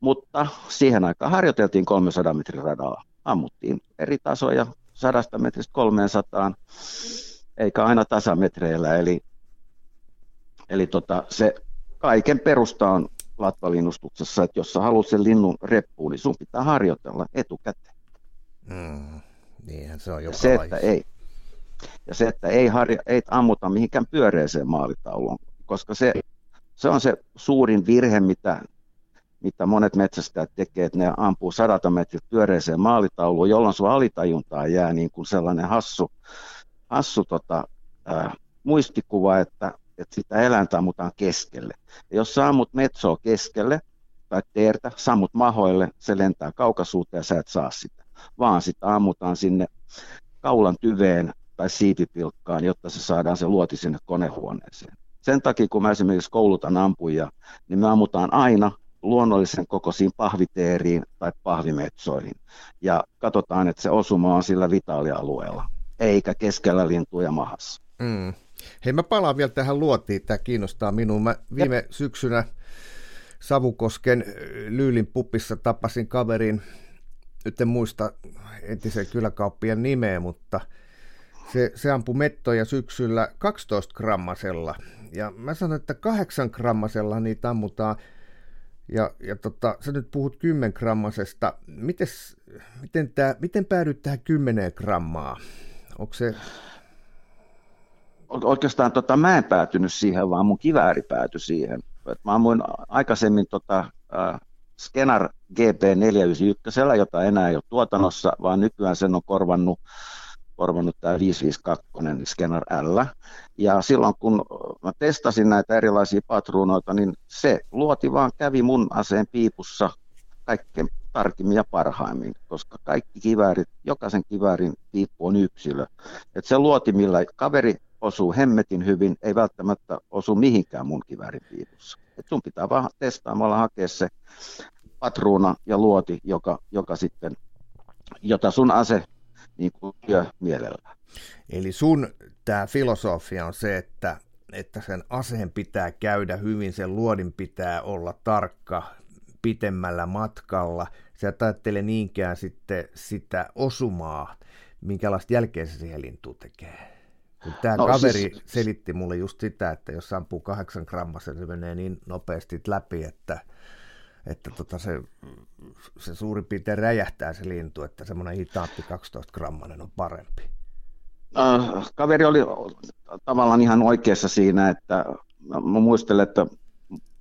mutta siihen aikaan harjoiteltiin 300 metrin radalla. Ammuttiin eri tasoja, sadasta metristä 300, eikä aina tasametreillä. Eli, eli tota, se kaiken perusta on latvalinnustuksessa, että jos sä haluat sen linnun reppuun, niin sun pitää harjoitella etukäteen. Mm, niinhän se on joka se, että ei, ja se, että ei, harja, ei ammuta mihinkään pyöreeseen maalitauluun, koska se, se on se suurin virhe, mitä mitä monet metsästäjät tekee, että ne ampuu sadata metriä pyöreiseen maalitauluun, jolloin sun alitajuntaan jää niin kuin sellainen hassu, hassu tota, ää, muistikuva, että, että sitä eläintä ammutaan keskelle. Ja jos sä ammut metsoa keskelle tai teertä, sammut mahoille, se lentää kaukaisuuteen ja sä et saa sitä, vaan sitä ammutaan sinne kaulan tyveen tai siipipilkkaan, jotta se saadaan se luoti sinne konehuoneeseen. Sen takia, kun mä esimerkiksi koulutan ampuja, niin me ammutaan aina luonnollisen kokoisiin pahviteeriin tai pahvimetsoihin. Ja katsotaan, että se osuma on sillä vitaalialueella, eikä keskellä lintuja mahassa. Mm. Hei, mä palaan vielä tähän luotiin, tämä kiinnostaa minua. Mä viime Jep. syksynä Savukosken Lyylin pupissa tapasin kaverin, nyt en muista entisen kyläkauppien nimeä, mutta Se, se ampui mettoja syksyllä 12 grammasella. Ja mä sanon, että 8 grammasella niitä ammutaan. Ja, ja tota, sä nyt puhut 10 grammasesta. Mites, miten, tää, miten päädyt tähän 10 grammaa? Onko se... Oikeastaan tota, mä en päätynyt siihen, vaan mun kivääri päätyi siihen. Et mä ammuin aikaisemmin tota, äh, Skenar GP491, jota enää ei ole tuotannossa, vaan nykyään sen on korvannut, korvannut tämä 552 Skenar L. Ja silloin kun mä testasin näitä erilaisia patruunoita, niin se luoti vaan kävi mun aseen piipussa kaikkein tarkimmin ja parhaimmin, koska kaikki kiväärit, jokaisen kiväärin piippu on yksilö. Et se luoti, millä kaveri osuu hemmetin hyvin, ei välttämättä osu mihinkään mun kiväärin piipussa. Et sun pitää vaan testaamalla hakea se patruuna ja luoti, joka, joka sitten, jota sun ase niin kuin mielellään. Eli sun tämä filosofia on se, että, että sen aseen pitää käydä hyvin, sen luodin pitää olla tarkka pitemmällä matkalla. Sä et ajattele niinkään sitten sitä osumaa, minkälaista jälkeä se siihen lintuun tekee. Tämä no, kaveri siis... selitti mulle just sitä, että jos ampuu kahdeksan grammassa, se menee niin nopeasti läpi, että, että tota se, se suurin piirtein räjähtää se lintu, että semmoinen hitaampi 12 grammanen on parempi. Äh, kaveri oli tavallaan ihan oikeassa siinä, että mä muistelen, että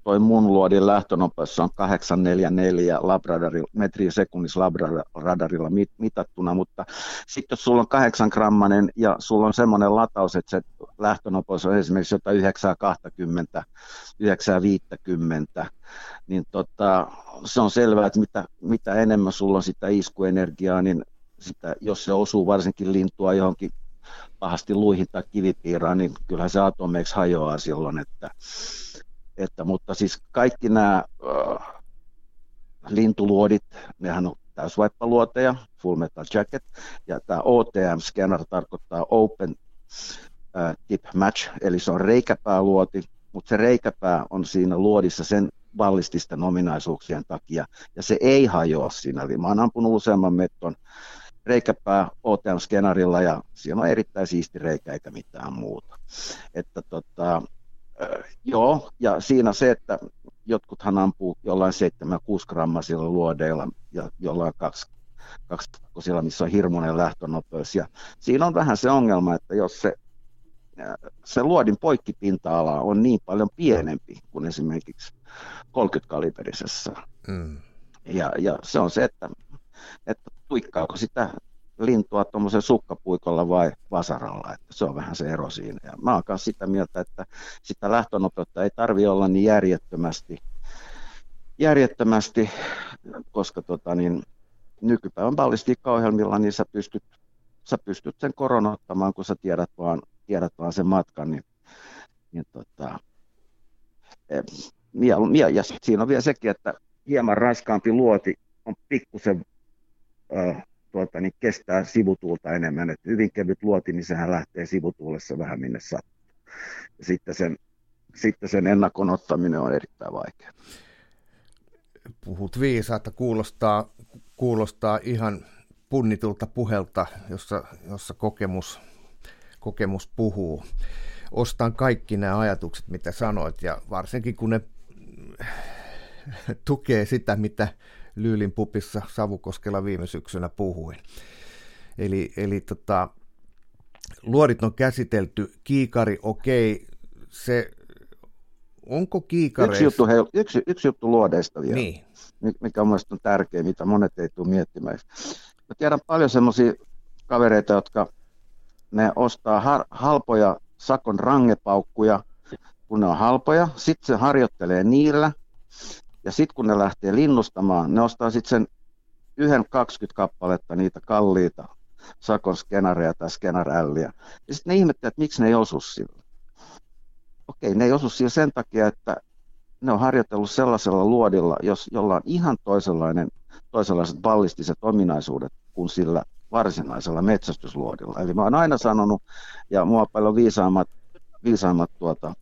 toi mun luodin lähtönopeus on 844 labradarilla, metriä sekunnissa labradarilla mitattuna, mutta sitten jos sulla on 8 grammanen ja sulla on semmoinen lataus, että se lähtönopeus on esimerkiksi jotain 920, 950, niin tota, se on selvää, että mitä, mitä enemmän sulla on sitä iskuenergiaa, niin sitä, jos se osuu varsinkin lintua johonkin pahasti luihin tai kivipiiraan, niin kyllähän se atomeiksi hajoaa silloin, että että, mutta siis kaikki nämä äh, lintuluodit, nehän on täysvaippaluoteja, Full Metal Jacket, ja tämä OTM-scanner tarkoittaa Open äh, Tip Match, eli se on reikäpääluoti, mutta se reikäpää on siinä luodissa sen ballististen ominaisuuksien takia, ja se ei hajoa siinä. Eli mä oon ampunut useamman metton reikäpää OTM-skenarilla, ja siinä on erittäin siisti reikä eikä mitään muuta. Että tota, joo, ja siinä se, että jotkuthan ampuu jollain 7-6 grammasilla luodeilla ja jollain 2 kaksilla, missä on hirmuinen lähtönopeus. Ja siinä on vähän se ongelma, että jos se, se luodin poikkipinta-ala on niin paljon pienempi kuin esimerkiksi 30-kaliberisessa. Mm. Ja, ja se on se, että, että tuikkaako sitä lintua tuommoisen sukkapuikolla vai vasaralla, että se on vähän se ero siinä. Ja mä oon sitä mieltä, että sitä lähtönopeutta ei tarvi olla niin järjettömästi, järjettömästi koska tota, niin, nykypäivän ballistiikkaohjelmilla niin sä pystyt, sä pystyt sen koronottamaan, kun sä tiedät vaan, tiedät vaan sen matkan, niin, niin tota, ja, ja siinä on vielä sekin, että hieman raskaampi luoti on pikkusen äh, tuota, niin kestää sivutuulta enemmän. Et hyvin kevyt luoti, niin sehän lähtee sivutuulessa vähän minne sattuu. Ja sitten sen, sitten sen ennakon ottaminen on erittäin vaikea. Puhut viisaata, kuulostaa, kuulostaa ihan punnitulta puhelta, jossa, jossa kokemus, kokemus puhuu. Ostan kaikki nämä ajatukset, mitä sanoit, ja varsinkin kun ne tukee sitä, mitä Lyylin pupissa Savukoskella viime syksynä puhuin. Eli, eli tota, luodit on käsitelty, kiikari, okei, se, onko kiikareissa... Yksi juttu, hei, yksi, yksi juttu luodeista vielä, niin. mikä on mielestäni tärkeä, mitä monet ei tule miettimään. Mä tiedän paljon semmoisia kavereita, jotka ne ostaa har, halpoja sakon rangepaukkuja, kun ne on halpoja, sitten se harjoittelee niillä, ja sitten kun ne lähtee linnustamaan, ne ostaa sitten sen yhden 20 kappaletta niitä kalliita sakon skenareja tai skenarälliä. Ja sitten ne ihmettelee, että miksi ne ei osu sillä. Okei, ne ei osu sillä sen takia, että ne on harjoitellut sellaisella luodilla, jos, jolla on ihan toisenlainen, toisenlaiset ballistiset ominaisuudet kuin sillä varsinaisella metsästysluodilla. Eli mä oon aina sanonut, ja mua paljon viisaammat, viisaammat tuota,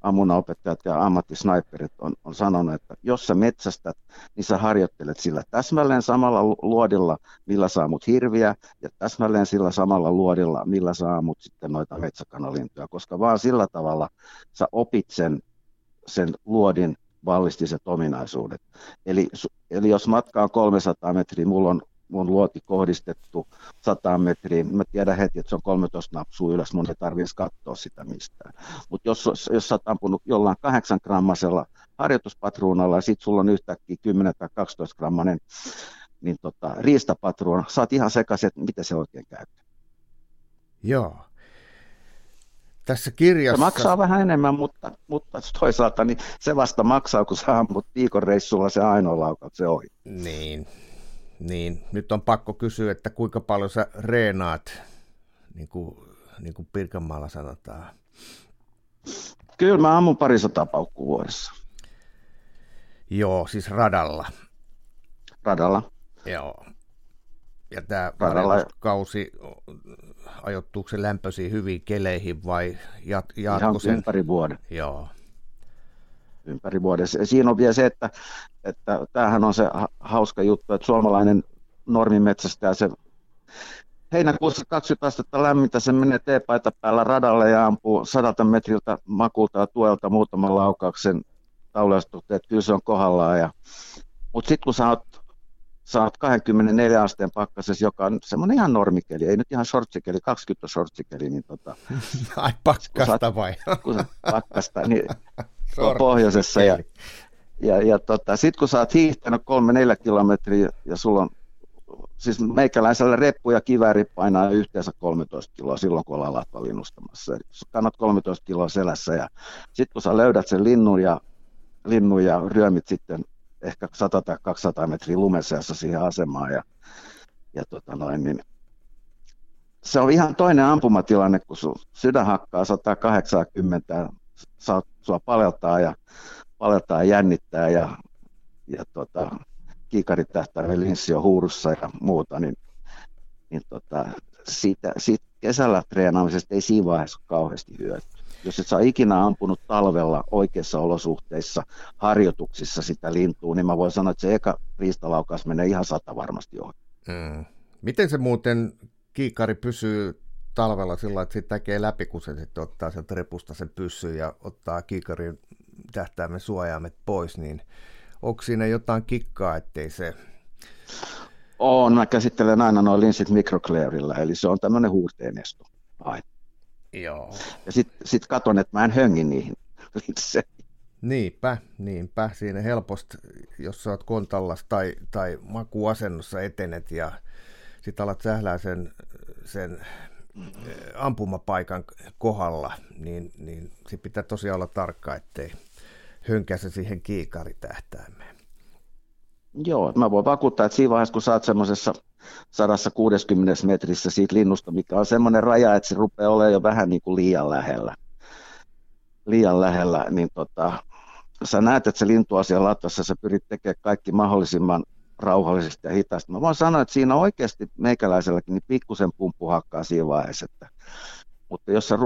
ammunaopettajat ja ammattisniperit on, on sanonut, että jos sä metsästät, niin sä harjoittelet sillä täsmälleen samalla luodilla, millä saa mut hirviä, ja täsmälleen sillä samalla luodilla, millä saa mut sitten noita metsäkanalintuja, koska vaan sillä tavalla sä opit sen, sen luodin ballistiset ominaisuudet. Eli, eli jos matka on 300 metriä, mulla on mun luoti kohdistettu 100 metriä, mä tiedän heti, että se on 13 napsua ylös, mun ei tarvitse katsoa sitä mistään. Mutta jos, jos sä oot ampunut jollain 8 grammasella harjoituspatruunalla ja sit sulla on yhtäkkiä 10 tai 12 grammanen niin tota, riistapatruuna, sä oot ihan sekaisin, että miten se oikein käy. Joo. Tässä kirjassa... Se maksaa vähän enemmän, mutta, mutta toisaalta niin se vasta maksaa, kun sä ammut viikon reissulla se ainoa laukauksen ohi. Niin, niin, nyt on pakko kysyä, että kuinka paljon sä reenaat, niin kuin, niin kuin Pirkanmaalla sanotaan. Kyllä mä ammun parisataa paukkua vuodessa. Joo, siis radalla. Radalla. Joo. Ja tämä kausi, ajoittuuko se lämpöisiin hyviin keleihin vai jat, jatko sen? ympäri vuoden. Joo. Ympäri vuoden. Siinä on vielä se, että, että tämähän on se hauska juttu, että suomalainen normimetsästäjä, se heinäkuussa 20 astetta lämmintä, se menee teepaita päällä radalle ja ampuu sadalta metriltä makulta ja tuelta muutaman laukauksen taulastutteet, että kyllä se on kohdallaan. Ja, mutta sitten kun sä oot sä oot 24 asteen pakkasessa, joka on semmoinen ihan normikeli, ei nyt ihan shortsikeli, 20 shortsikeli, niin tota... Ai pakkasta saat, vai? kun sä, pakkasta, niin pohjoisessa. Ja, ja, ja tota, sitten kun sä oot hiihtänyt kolme neljä kilometriä ja sulla on, siis meikäläisellä reppu ja kivääri painaa yhteensä 13 kiloa silloin, kun ollaan latvalinnustamassa. Kannat 13 kiloa selässä ja sitten kun sä löydät sen linnun ja, linnun ja ryömit sitten ehkä 100 tai 200 metriä lumeseassa siihen asemaan ja, ja tota noin, niin se on ihan toinen ampumatilanne, kun sun sydän hakkaa 180 ja saa sua paleltaa ja, paleltaa ja jännittää ja, ja tota, kiikaritähtäimen linssi on huurussa ja muuta, niin, niin tota, siitä, siitä kesällä treenaamisesta ei siinä vaiheessa kauheasti hyötyä jos et saa ikinä ampunut talvella oikeissa olosuhteissa harjoituksissa sitä lintua, niin mä voin sanoa, että se eka riistalaukaus menee ihan sata varmasti ohi. Mm. Miten se muuten kiikari pysyy talvella sillä että sitten tekee läpi, kun se sitten ottaa sen repusta sen pyssy ja ottaa kiikarin tähtäimen suojaamet pois, niin onko siinä jotain kikkaa, ettei se... On, mä käsittelen aina noin linssit microclearilla, eli se on tämmöinen huurteenesto aina. Joo. Ja sitten sit katon, että mä en höngi niihin Niinpä, niinpä. Siinä helposti, jos sä oot kontallas tai, tai makuasennossa etenet ja sitten alat sählää sen, sen ampumapaikan kohdalla, niin, niin sit pitää tosiaan olla tarkka, ettei hönkäse siihen kiikaritähtäimeen. Joo, mä voin vakuuttaa, että siinä vaiheessa, kun sä oot semmoisessa 160 metrissä siitä linnusta, mikä on semmoinen raja, että se rupeaa olemaan jo vähän niin kuin liian lähellä. Liian lähellä, niin tota, sä näet, että se lintu on siellä latvassa, sä pyrit tekemään kaikki mahdollisimman rauhallisesti ja hitaasti. Mä voin sanoa, että siinä oikeasti meikäläiselläkin niin pikkusen pumppu hakkaa siinä vaiheessa. Että, mutta jos sä,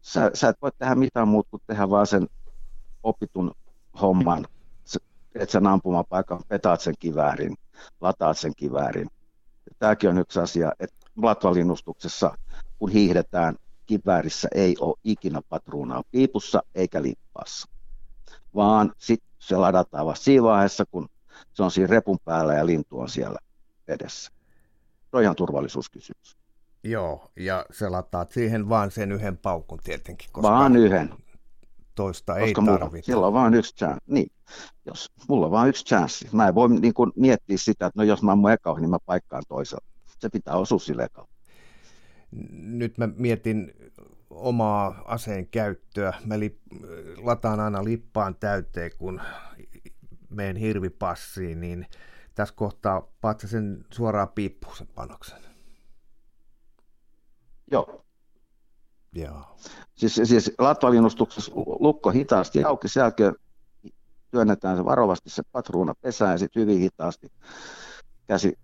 sä, sä et voi tehdä mitään muuta kuin tehdä vaan sen opitun homman, että sen ampumapaikan, petaat sen kiväärin, lataat sen kiväärin, tämäkin on yksi asia, että latvalinnustuksessa, kun hiihdetään, kiväärissä ei ole ikinä patruunaa piipussa eikä lippaassa, vaan sitten se ladataan vasta siinä vaiheessa, kun se on siinä repun päällä ja lintu on siellä edessä. Se on ihan turvallisuuskysymys. Joo, ja sä lataat siihen vaan sen yhden paukun tietenkin. Koska vaan yhden. Toista koska ei tarvitse. Mulla, sillä on vain yksi chance. Niin jos mulla on vain yksi chanssi. Mä en voi niin kuin, miettiä sitä, että no jos mä ammun eka niin mä paikkaan toisella. Se pitää osua sille ekalla. Nyt mä mietin omaa aseen käyttöä. Mä lataan aina lippaan täyteen, kun meen hirvipassiin, niin tässä kohtaa paatsa sen suoraan piippuun sen panoksen. Joo. Joo. Siis, siis latvalinnustuksessa lukko hitaasti auki, sen jälkeen työnnetään se varovasti se patruuna pesään ja sitten hyvin hitaasti käsi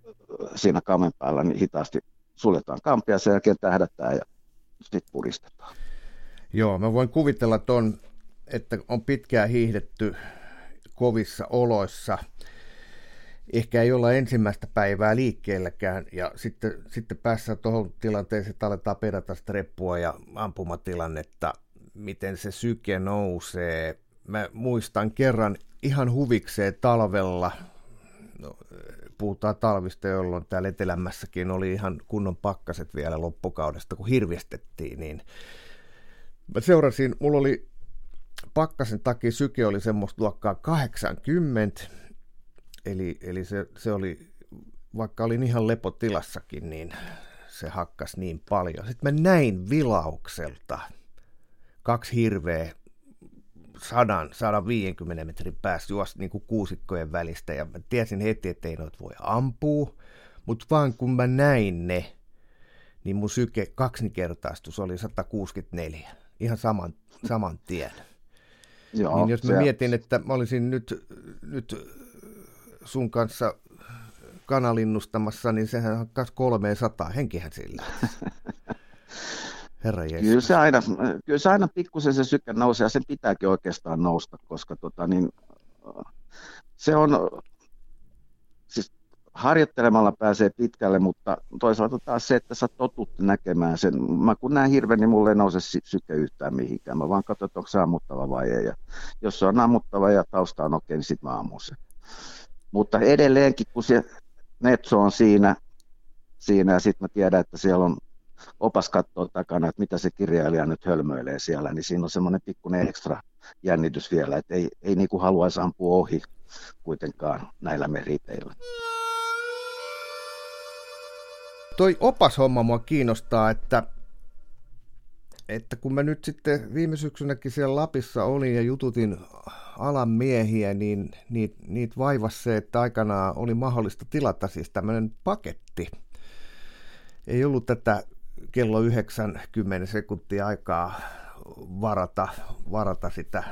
siinä kamen päällä, niin hitaasti suljetaan kampia, sen jälkeen tähdätään ja sitten puristetaan. Joo, mä voin kuvitella tuon että on pitkään hiihdetty kovissa oloissa. Ehkä ei olla ensimmäistä päivää liikkeelläkään ja sitten, sitten päässä tuohon tilanteeseen, että aletaan perata sitä reppua ja ampumatilannetta, miten se syke nousee. Mä muistan kerran ihan huvikseen talvella, no, puhutaan talvista, jolloin täällä etelämässäkin oli ihan kunnon pakkaset vielä loppukaudesta, kun hirviestettiin, niin mä seurasin, mulla oli pakkasen takia syke oli semmoista luokkaa 80, eli, eli se, se oli, vaikka olin ihan lepotilassakin, niin se hakkas niin paljon. Sitten mä näin vilaukselta kaksi hirveä 100, 150 metrin päästä juosta niin kuusikkojen välistä ja mä tiesin heti, että ei noita voi ampua, mutta vaan kun mä näin ne, niin mun syke kaksinkertaistus oli 164, ihan saman, saman tien. Joo, niin jos mä se... mietin, että mä olisin nyt, nyt sun kanssa kanalinnustamassa, niin sehän on 300 henkihän sillä. Herra kyllä se aina, kyllä se aina pikkusen se syke nousee ja sen pitääkin oikeastaan nousta, koska tota, niin, se on, harjoittelemalla pääsee pitkälle, mutta toisaalta taas se, että sä totut näkemään sen. Mä kun näen hirven, niin mulle ei nouse syke yhtään mihinkään. Mä vaan katson, että onko se ammuttava vai ei. Ja jos se on ammuttava ja tausta on okei, niin sit mä ammun sen. Mutta edelleenkin, kun se netso on siinä, siinä ja sitten mä tiedän, että siellä on opas katsoo takana, että mitä se kirjailija nyt hölmöilee siellä, niin siinä on semmoinen pikkuinen ekstra jännitys vielä, että ei, ei niin kuin haluaisi ampua ohi kuitenkaan näillä meriteillä. Toi opashomma mua kiinnostaa, että, että kun mä nyt sitten viime syksynäkin siellä Lapissa olin ja jututin alan miehiä, niin niitä niit vaivasi se, että aikanaan oli mahdollista tilata siis tämmöinen paketti. Ei ollut tätä kello 90 sekuntia aikaa varata, varata sitä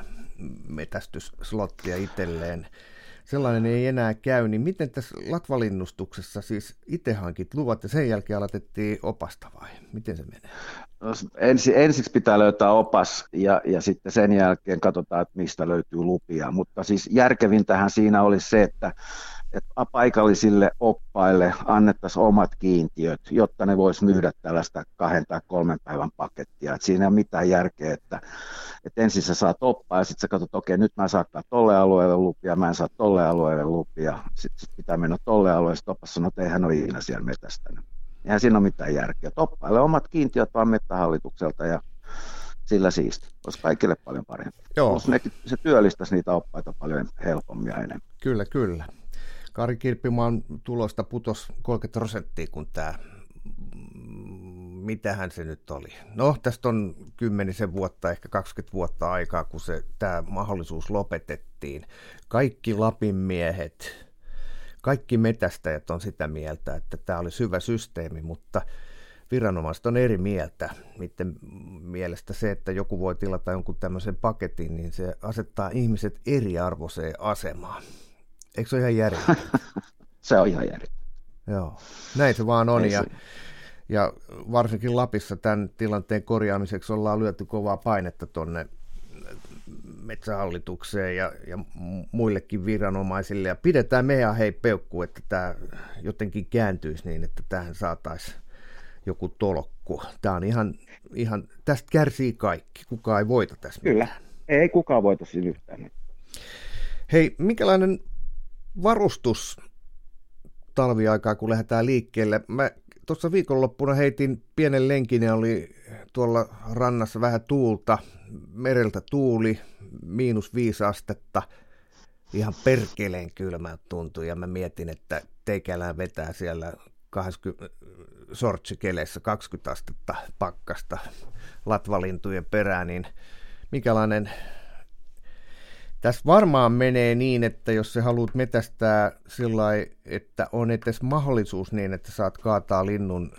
metästysslottia itselleen. Sellainen ei enää käy, niin miten tässä latvalinnustuksessa siis itse hankit luvat ja sen jälkeen aloitettiin opasta vai miten se menee? No, ensi, ensiksi pitää löytää opas ja, ja sitten sen jälkeen katsotaan, että mistä löytyy lupia. Mutta siis järkevintähän siinä olisi se, että että paikallisille oppaille annettaisiin omat kiintiöt, jotta ne vois myydä tällaista kahden tai kolmen päivän pakettia. Et siinä ei ole mitään järkeä, että, että ensin sä saat oppaa ja sitten sä katsot, okei, nyt mä saattaa tolle alueelle lupia, mä en saa tolle alueelle lupia, sitten sit pitää mennä tolle alueelle, sitten oppas sanoo, että eihän ole ikinä siellä metästänyt. Eihän siinä ole mitään järkeä. Oppaille omat kiintiöt vaan mettähallitukselta ja sillä siisti. Olisi kaikille paljon parempi. Joo. se työllistäisi niitä oppaita paljon helpommin ja enemmän. Kyllä, kyllä. Kari Kirppimaan tulosta putos 30 prosenttia, kun tämä, mitähän se nyt oli. No, tästä on kymmenisen vuotta, ehkä 20 vuotta aikaa, kun se, tämä mahdollisuus lopetettiin. Kaikki Lapin miehet, kaikki metästäjät on sitä mieltä, että tämä oli hyvä systeemi, mutta viranomaiset on eri mieltä. Miten mielestä se, että joku voi tilata jonkun tämmöisen paketin, niin se asettaa ihmiset eriarvoiseen asemaan. Eikö se ole ihan järjettä? se on ihan järjettä. Joo, näin se vaan on. ja, ja varsinkin Lapissa tämän tilanteen korjaamiseksi ollaan lyöty kovaa painetta tuonne metsähallitukseen ja, ja muillekin viranomaisille. Ja pidetään meidän hei peukku, että tämä jotenkin kääntyisi niin, että tähän saataisiin joku tolkku. Tämä on ihan, ihan, tästä kärsii kaikki. Kukaan ei voita tässä Kyllä, mitään. ei kukaan voita siinä yhtään. Hei, minkälainen varustus talviaikaa, kun lähdetään liikkeelle. Mä tuossa viikonloppuna heitin pienen lenkin ja oli tuolla rannassa vähän tuulta, mereltä tuuli, miinus viisi astetta, ihan perkeleen kylmä tuntui ja mä mietin, että teikälään vetää siellä 20, sortsikeleessä 20 astetta pakkasta latvalintujen perään, niin mikälainen tässä varmaan menee niin, että jos sä haluat metästää sillä että on edes mahdollisuus niin, että saat kaataa linnun,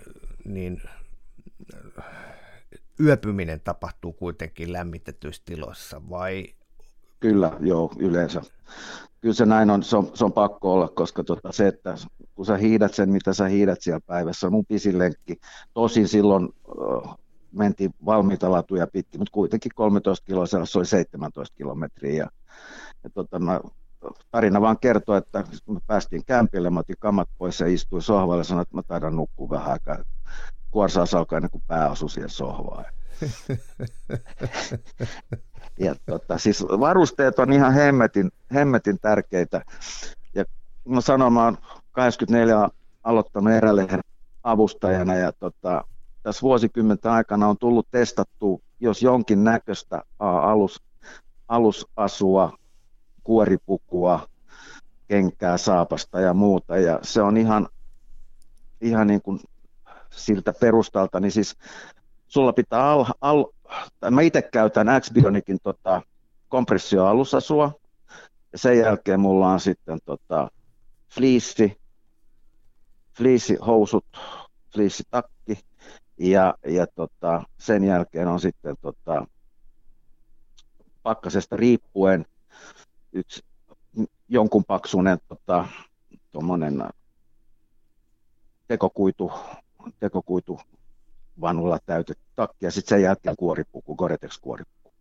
niin yöpyminen tapahtuu kuitenkin lämmitetyissä tiloissa, vai? Kyllä, joo, yleensä. Kyllä se näin on, se on, se on pakko olla, koska tota, se, että kun sä hiidät sen, mitä sä hiidät siellä päivässä, mun pisin lenkki. Tosin silloin mentiin valmiita latuja pitkin, mutta kuitenkin 13 kiloa, se oli 17 kilometriä. Ja, ja tota, mä, tarina vaan kertoo, että kun me päästiin kämpille, mä otin kamat pois ja istuin sohvalle ja sanoin, että mä taidan nukkua vähän aikaa. Kuorsaus alkaa ennen kuin pää osui siihen sohvaan. ja tota, siis varusteet on ihan hemmetin, hemmetin tärkeitä. Ja mä sanon, mä oon 84 aloittanut erälehen avustajana ja tota, tässä vuosikymmenten aikana on tullut testattu, jos jonkin näköistä alus, alusasua, kuoripukua, kenkää, saapasta ja muuta. Ja se on ihan, ihan niin kuin siltä perustalta, niin siis sulla pitää al, al mä itse käytän X-Bionikin tota, kompressioalusasua, ja sen jälkeen mulla on sitten tota, fliissi, fliisihousut, fliisitakki, ja, ja tota, sen jälkeen on sitten tota, pakkasesta riippuen yksi jonkun paksuinen tota, tekokuitu, tekokuitu vanulla täytetty takki ja sitten sen jälkeen kuoripuku, Goretex kuoripuku.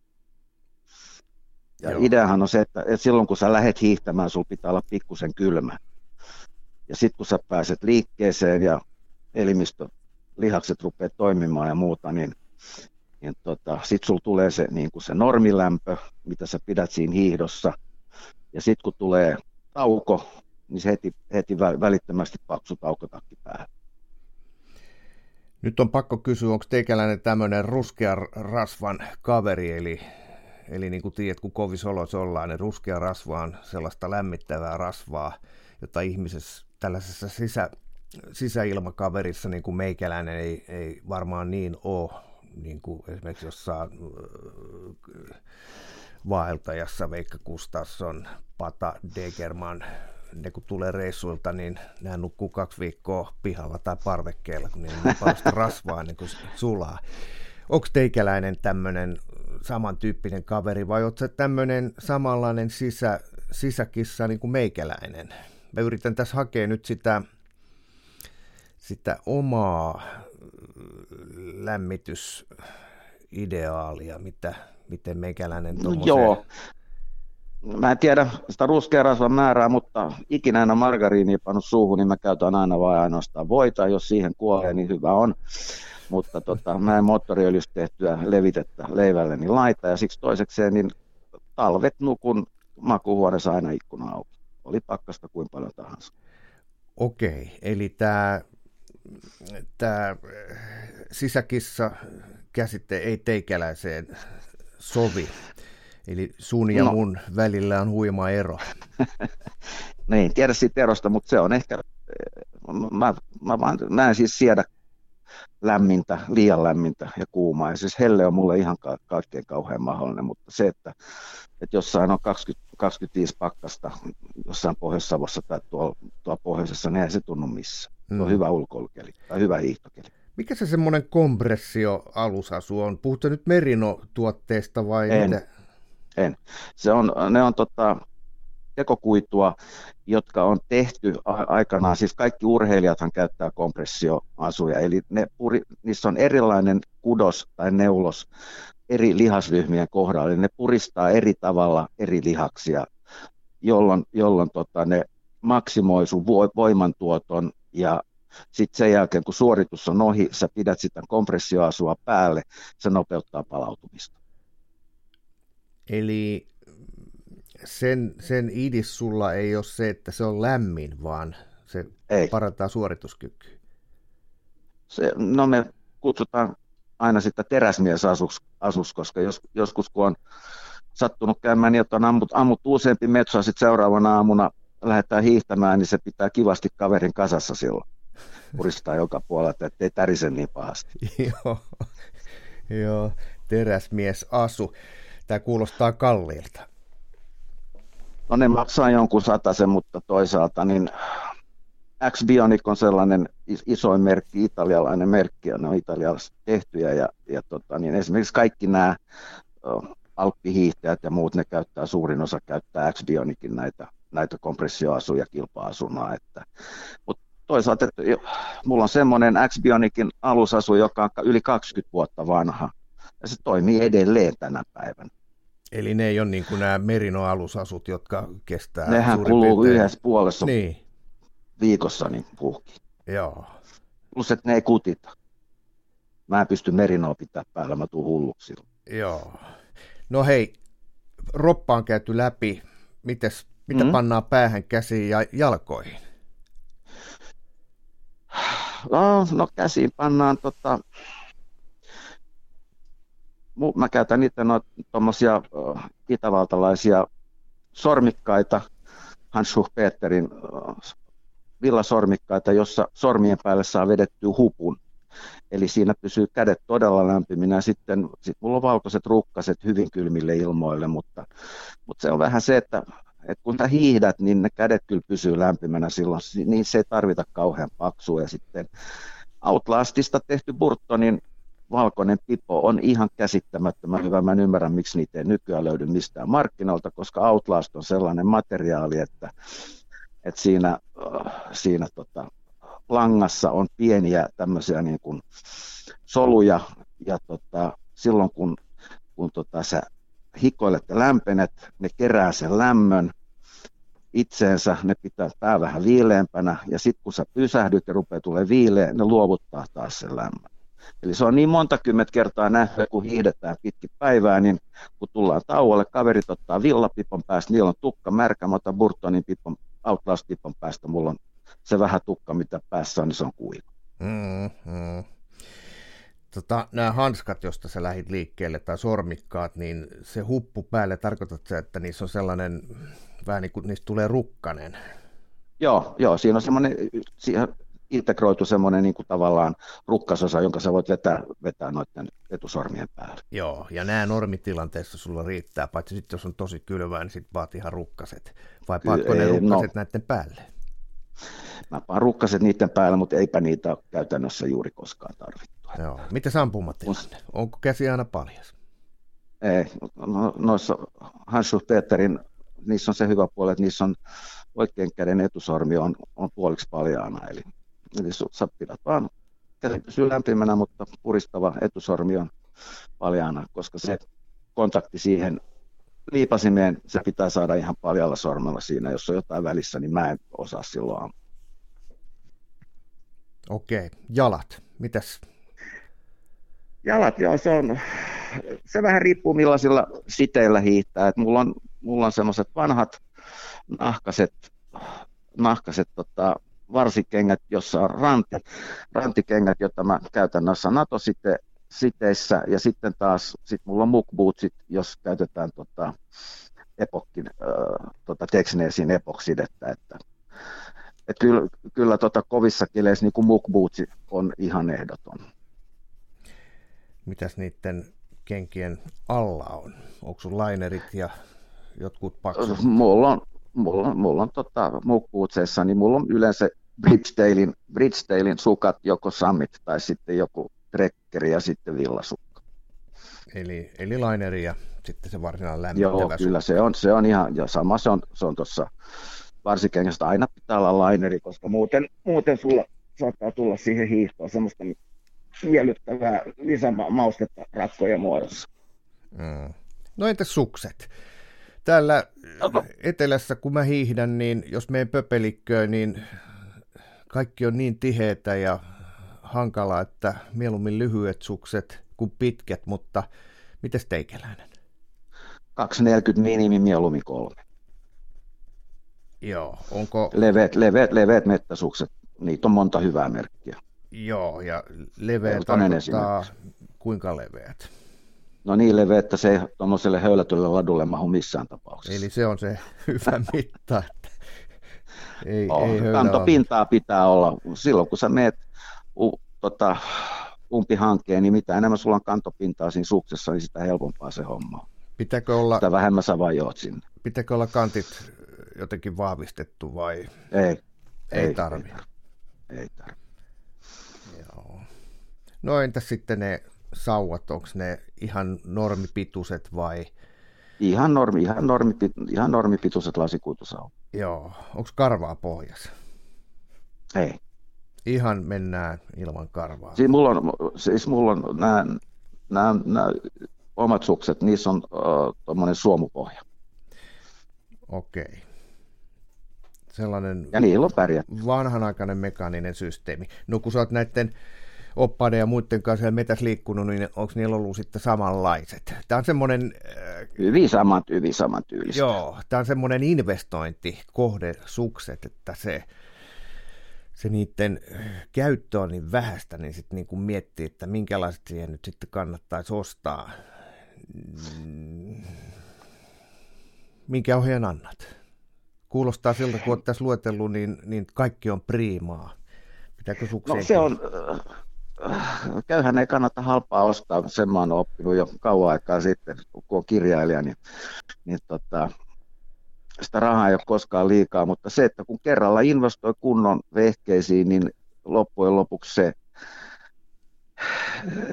Ja Joo. ideahan on se, että, että silloin kun sä lähet hiihtämään, sulla pitää olla pikkusen kylmä. Ja sitten kun sä pääset liikkeeseen ja elimistö, lihakset rupeaa toimimaan ja muuta, niin, niin tota, sitten sulla tulee se, niin kuin se normilämpö, mitä sä pidät siinä hiihdossa. Ja sitten kun tulee tauko, niin se heti, heti välittömästi paksu taukotakki päähän. Nyt on pakko kysyä, onko teikäläinen tämmöinen ruskea rasvan kaveri, eli, eli niin kuin tiedät, kun kovissa oloissa ollaan, niin ruskea rasva on sellaista lämmittävää rasvaa, jota ihmisessä tällaisessa sisä, sisäilmakaverissa niin kuin meikäläinen ei, ei varmaan niin ole, niin kuin esimerkiksi jossain äh, vaeltajassa Veikka Gustafsson, Pata Degerman, ne kun tulee reissuilta, niin nämä nukkuu kaksi viikkoa pihalla tai parvekkeella, kun niin on paljon rasvaa niin kuin sulaa. Onko teikäläinen tämmöinen samantyyppinen kaveri vai oletko tämmöinen samanlainen sisä, sisäkissa niin kuin meikäläinen? Mä yritän tässä hakea nyt sitä, sitä omaa lämmitysideaalia, mitä, miten meikäläinen tuommoiseen... Joo, mä en tiedä sitä ruskearasvan määrää, mutta ikinä en ole margariinia pannut suuhun, niin mä käytän aina vain ainoastaan voita. Jos siihen kuolee, niin hyvä on. Mutta tota, mä en moottoriöljystä tehtyä levitettä leivälleni laita. Ja siksi toisekseen, niin talvet nukun makuhuoneessa aina ikkuna auki. Oli pakkasta kuin paljon tahansa. Okei, eli tämä tämä sisäkissa käsite ei teikäläiseen sovi. Eli sun ja no. mun välillä on huima ero. niin, tiedä siitä erosta, mutta se on ehkä, mä, mä, vaan, mä en siis siedä lämmintä, liian lämmintä ja kuumaa. Ja siis helle on mulle ihan ka- kaikkein kauhean mahdollinen, mutta se, että, että jossain on 20, 25 pakkasta jossain Pohjois-Savossa tai tuolla, tuolla pohjoisessa, niin ei se tunnu missään. Se on mm. hyvä ulkoilukeli tai hyvä hiihtokeli. Mikä se semmoinen kompressio-alusasu on? Puhutko nyt Merino-tuotteesta vai en, mitä? En. Se on, ne on tota, tekokuitua, jotka on tehty aikanaan, siis kaikki urheilijathan käyttää kompressioasuja, eli ne puri, niissä on erilainen kudos tai neulos eri lihasryhmien kohdalla, eli ne puristaa eri tavalla eri lihaksia, jolloin, jolloin tota, ne maksimoi sun voimantuoton ja sitten sen jälkeen, kun suoritus on ohi, sä pidät sitä kompressioasua päälle, se nopeuttaa palautumista. Eli sen, sen idis sulla ei ole se, että se on lämmin, vaan se ei. parantaa suorituskykyä. Se, no me kutsutaan aina sitä teräsmiesasus, koska jos, joskus kun on sattunut käymään niin, että on ammut, ammuttu useampi metsoa, sitten seuraavana aamuna lähdetään hiihtämään, niin se pitää kivasti kaverin kasassa silloin. Puristaa joka puolelta, ettei tärise niin pahasti. joo, joo, teräsmies asu. Tämä kuulostaa kalliilta. No ne maksaa jonkun sen, mutta toisaalta niin X-Bionic on sellainen isoin merkki, italialainen merkki, ja ne on italialaiset tehtyjä, ja, ja tota, niin esimerkiksi kaikki nämä alppihiihtäjät ja muut, ne käyttää, suurin osa käyttää X-Bionicin näitä, näitä kompressioasuja kilpa-asuna, että, mutta toisaalta, että mulla on semmoinen X-Bionicin alusasu, joka on yli 20 vuotta vanha, ja se toimii edelleen tänä päivänä. Eli ne ei ole niin kuin nämä Merino-alusasut, jotka kestää Nehän kuluu piirtein... yhdessä puolessa niin. viikossa niin puhki. Joo. Plus, että ne ei kutita. Mä en pysty Merinoa pitää päällä, mä tuun hulluksi. Joo. No hei, roppa on käyty läpi. Mites, mitä mm. pannaan päähän, käsiin ja jalkoihin? No, no käsiin pannaan tota, mä käytän niitä noita tuommoisia uh, itävaltalaisia sormikkaita, Hansschuh Peterin uh, villasormikkaita, jossa sormien päälle saa vedettyä hupun. Eli siinä pysyy kädet todella lämpiminä. Sitten sit mulla on valkoiset rukkaset hyvin kylmille ilmoille, mutta, mutta se on vähän se, että, että kun sä hiihdät, niin ne kädet kyllä pysyy lämpimänä silloin, niin se ei tarvita kauhean paksua. Ja sitten Outlastista tehty Burtonin valkoinen pipo on ihan käsittämättömän hyvä. Mä en ymmärrä, miksi niitä ei nykyään löydy mistään markkinoilta, koska Outlast on sellainen materiaali, että, että siinä, äh, siinä tota, langassa on pieniä tämmöisiä niin kuin soluja, ja tota, silloin kun, kun tota, sä hikoilet ja lämpenet, ne kerää sen lämmön itseensä, ne pitää pää vähän viileämpänä, ja sitten kun sä pysähdyt ja rupeaa tulee viileä, ne luovuttaa taas sen lämmön. Eli se on niin monta kymmentä kertaa nähty, kun hiihdetään pitkin päivää, niin kun tullaan tauolle, kaverit ottaa villapipon päästä, niillä on tukka märkä, mä otan Burtonin pipon, Outlast-pipon päästä, mulla on se vähän tukka, mitä päässä on, niin se on kuiva. Mm-hmm. Tota, nämä hanskat, josta sä lähit liikkeelle, tai sormikkaat, niin se huppu päälle, tarkoitat se, että niissä on sellainen, vähän niin kuin niistä tulee rukkanen? Joo, joo siinä on semmoinen, siihen integroitu semmoinen niin kuin tavallaan rukkasosa, jonka sä voit vetää, vetää noiden etusormien päälle. Joo, ja nämä normitilanteessa sulla riittää, paitsi sitten jos on tosi kylmää, niin sitten vaatii ihan rukkaset. Vai paatko ne rukkaset no, näiden päälle? Mä paan rukkaset niiden päälle, mutta eipä niitä käytännössä juuri koskaan Joo. Mitä ampumatilanne? Onko käsi aina paljas? Ei, no, noissa Hansu Peterin, niissä on se hyvä puoli, että niissä on oikein käden etusormi on, on puoliksi paljaana, eli Eli sä pidät vaan käsi pysyy lämpimänä, mutta puristava etusormi on paljaana, koska se kontakti siihen liipasimeen, se pitää saada ihan paljalla sormella siinä. Jos on jotain välissä, niin mä en osaa silloin Okei, jalat, mitäs? Jalat, joo, se on, se vähän riippuu millaisilla siteillä hiihtää. Et mulla on, mulla on semmoiset vanhat nahkaset, nahkaset tota, varsikengät, jossa on ranti, rantikengät, joita mä käytän noissa NATO-siteissä, ja sitten taas sit mulla on mukbootsit, jos käytetään tota, epokkin, äh, tota Texnesin epoksidettä, että et kyllä, kyllä tota kovissa keleissä niin mukbootsi on ihan ehdoton. Mitäs niiden kenkien alla on? Onko sun lainerit ja jotkut paksut? Mulla on, mulla on, mulla on tota, mukbootseissa, niin mulla on yleensä Bridgedalein, Bridgedalein sukat, joko Summit tai sitten joku trekkeri ja sitten villasukka. Eli, eli laineri ja sitten se varsinainen lämmittävä Joo, kyllä se on, se on ihan, ja sama se on, se on tuossa varsikengästä aina pitää olla laineri, koska muuten, muuten sulla saattaa tulla siihen hiihtoon semmoista miellyttävää lisämaustetta rakkojen muodossa. Mm. No entäs sukset? Täällä etelässä, kun mä hiihdän, niin jos menen pöpelikköön, niin kaikki on niin tiheitä ja hankala, että mieluummin lyhyet sukset kuin pitkät, mutta miten teikäläinen? 240 minimi, mieluummin kolme. Joo, onko... Leveät, leveät, leveät mettäsukset, niitä on monta hyvää merkkiä. Joo, ja leveät tarkoittaa kuinka leveät? No niin leveät, että se ei tuommoiselle höylätylle ladulle mahu missään tapauksessa. Eli se on se hyvä mitta, että ei, oh, ei kantopintaa pitää olla. Silloin kun sä meet u, tota, umpihankkeen, niin mitä enemmän sulla on kantopintaa siinä suksessa, niin sitä helpompaa se homma. Pitääkö olla, sitä vähemmän sä vajoat sinne. Pitääkö olla kantit jotenkin vahvistettu vai? Ei. Ei, ei tarvi. Ei, ei tarvi. No entäs sitten ne sauvat, onko ne ihan normipituiset vai? Ihan, normi, ihan, normi, ihan normipituiset lasikuitusauvat. Joo. Onko karvaa pohjassa? Ei. Ihan mennään ilman karvaa. Siis mulla on, siis mulla on nämä, nämä, nämä omat sukset, niissä on uh, tuommoinen suomupohja. Okei. Sellainen ja niillä on pärjätty. vanhanaikainen mekaaninen systeemi. No kun sä oot näiden oppaiden ja muiden kanssa siellä metäs liikkunut, niin onko niillä ollut sitten samanlaiset? Tämä on semmoinen... Äh, hyvin saman, hyvin samantyylistä. Joo, tämä on semmoinen investointikohde sukset, että se, se niiden käyttö on niin vähäistä, niin sitten niin kuin miettii, että minkälaiset siihen nyt sitten kannattaisi ostaa. Minkä ohjeen annat? Kuulostaa siltä, kun olet tässä luetellut, niin, niin kaikki on priimaa. Pitääkö no, se on, käyhän ei kannata halpaa ostaa, sen mä oon oppinut jo kauan aikaa sitten, kun on kirjailija, niin, niin tota, sitä rahaa ei ole koskaan liikaa, mutta se, että kun kerralla investoi kunnon vehkeisiin, niin loppujen lopuksi se,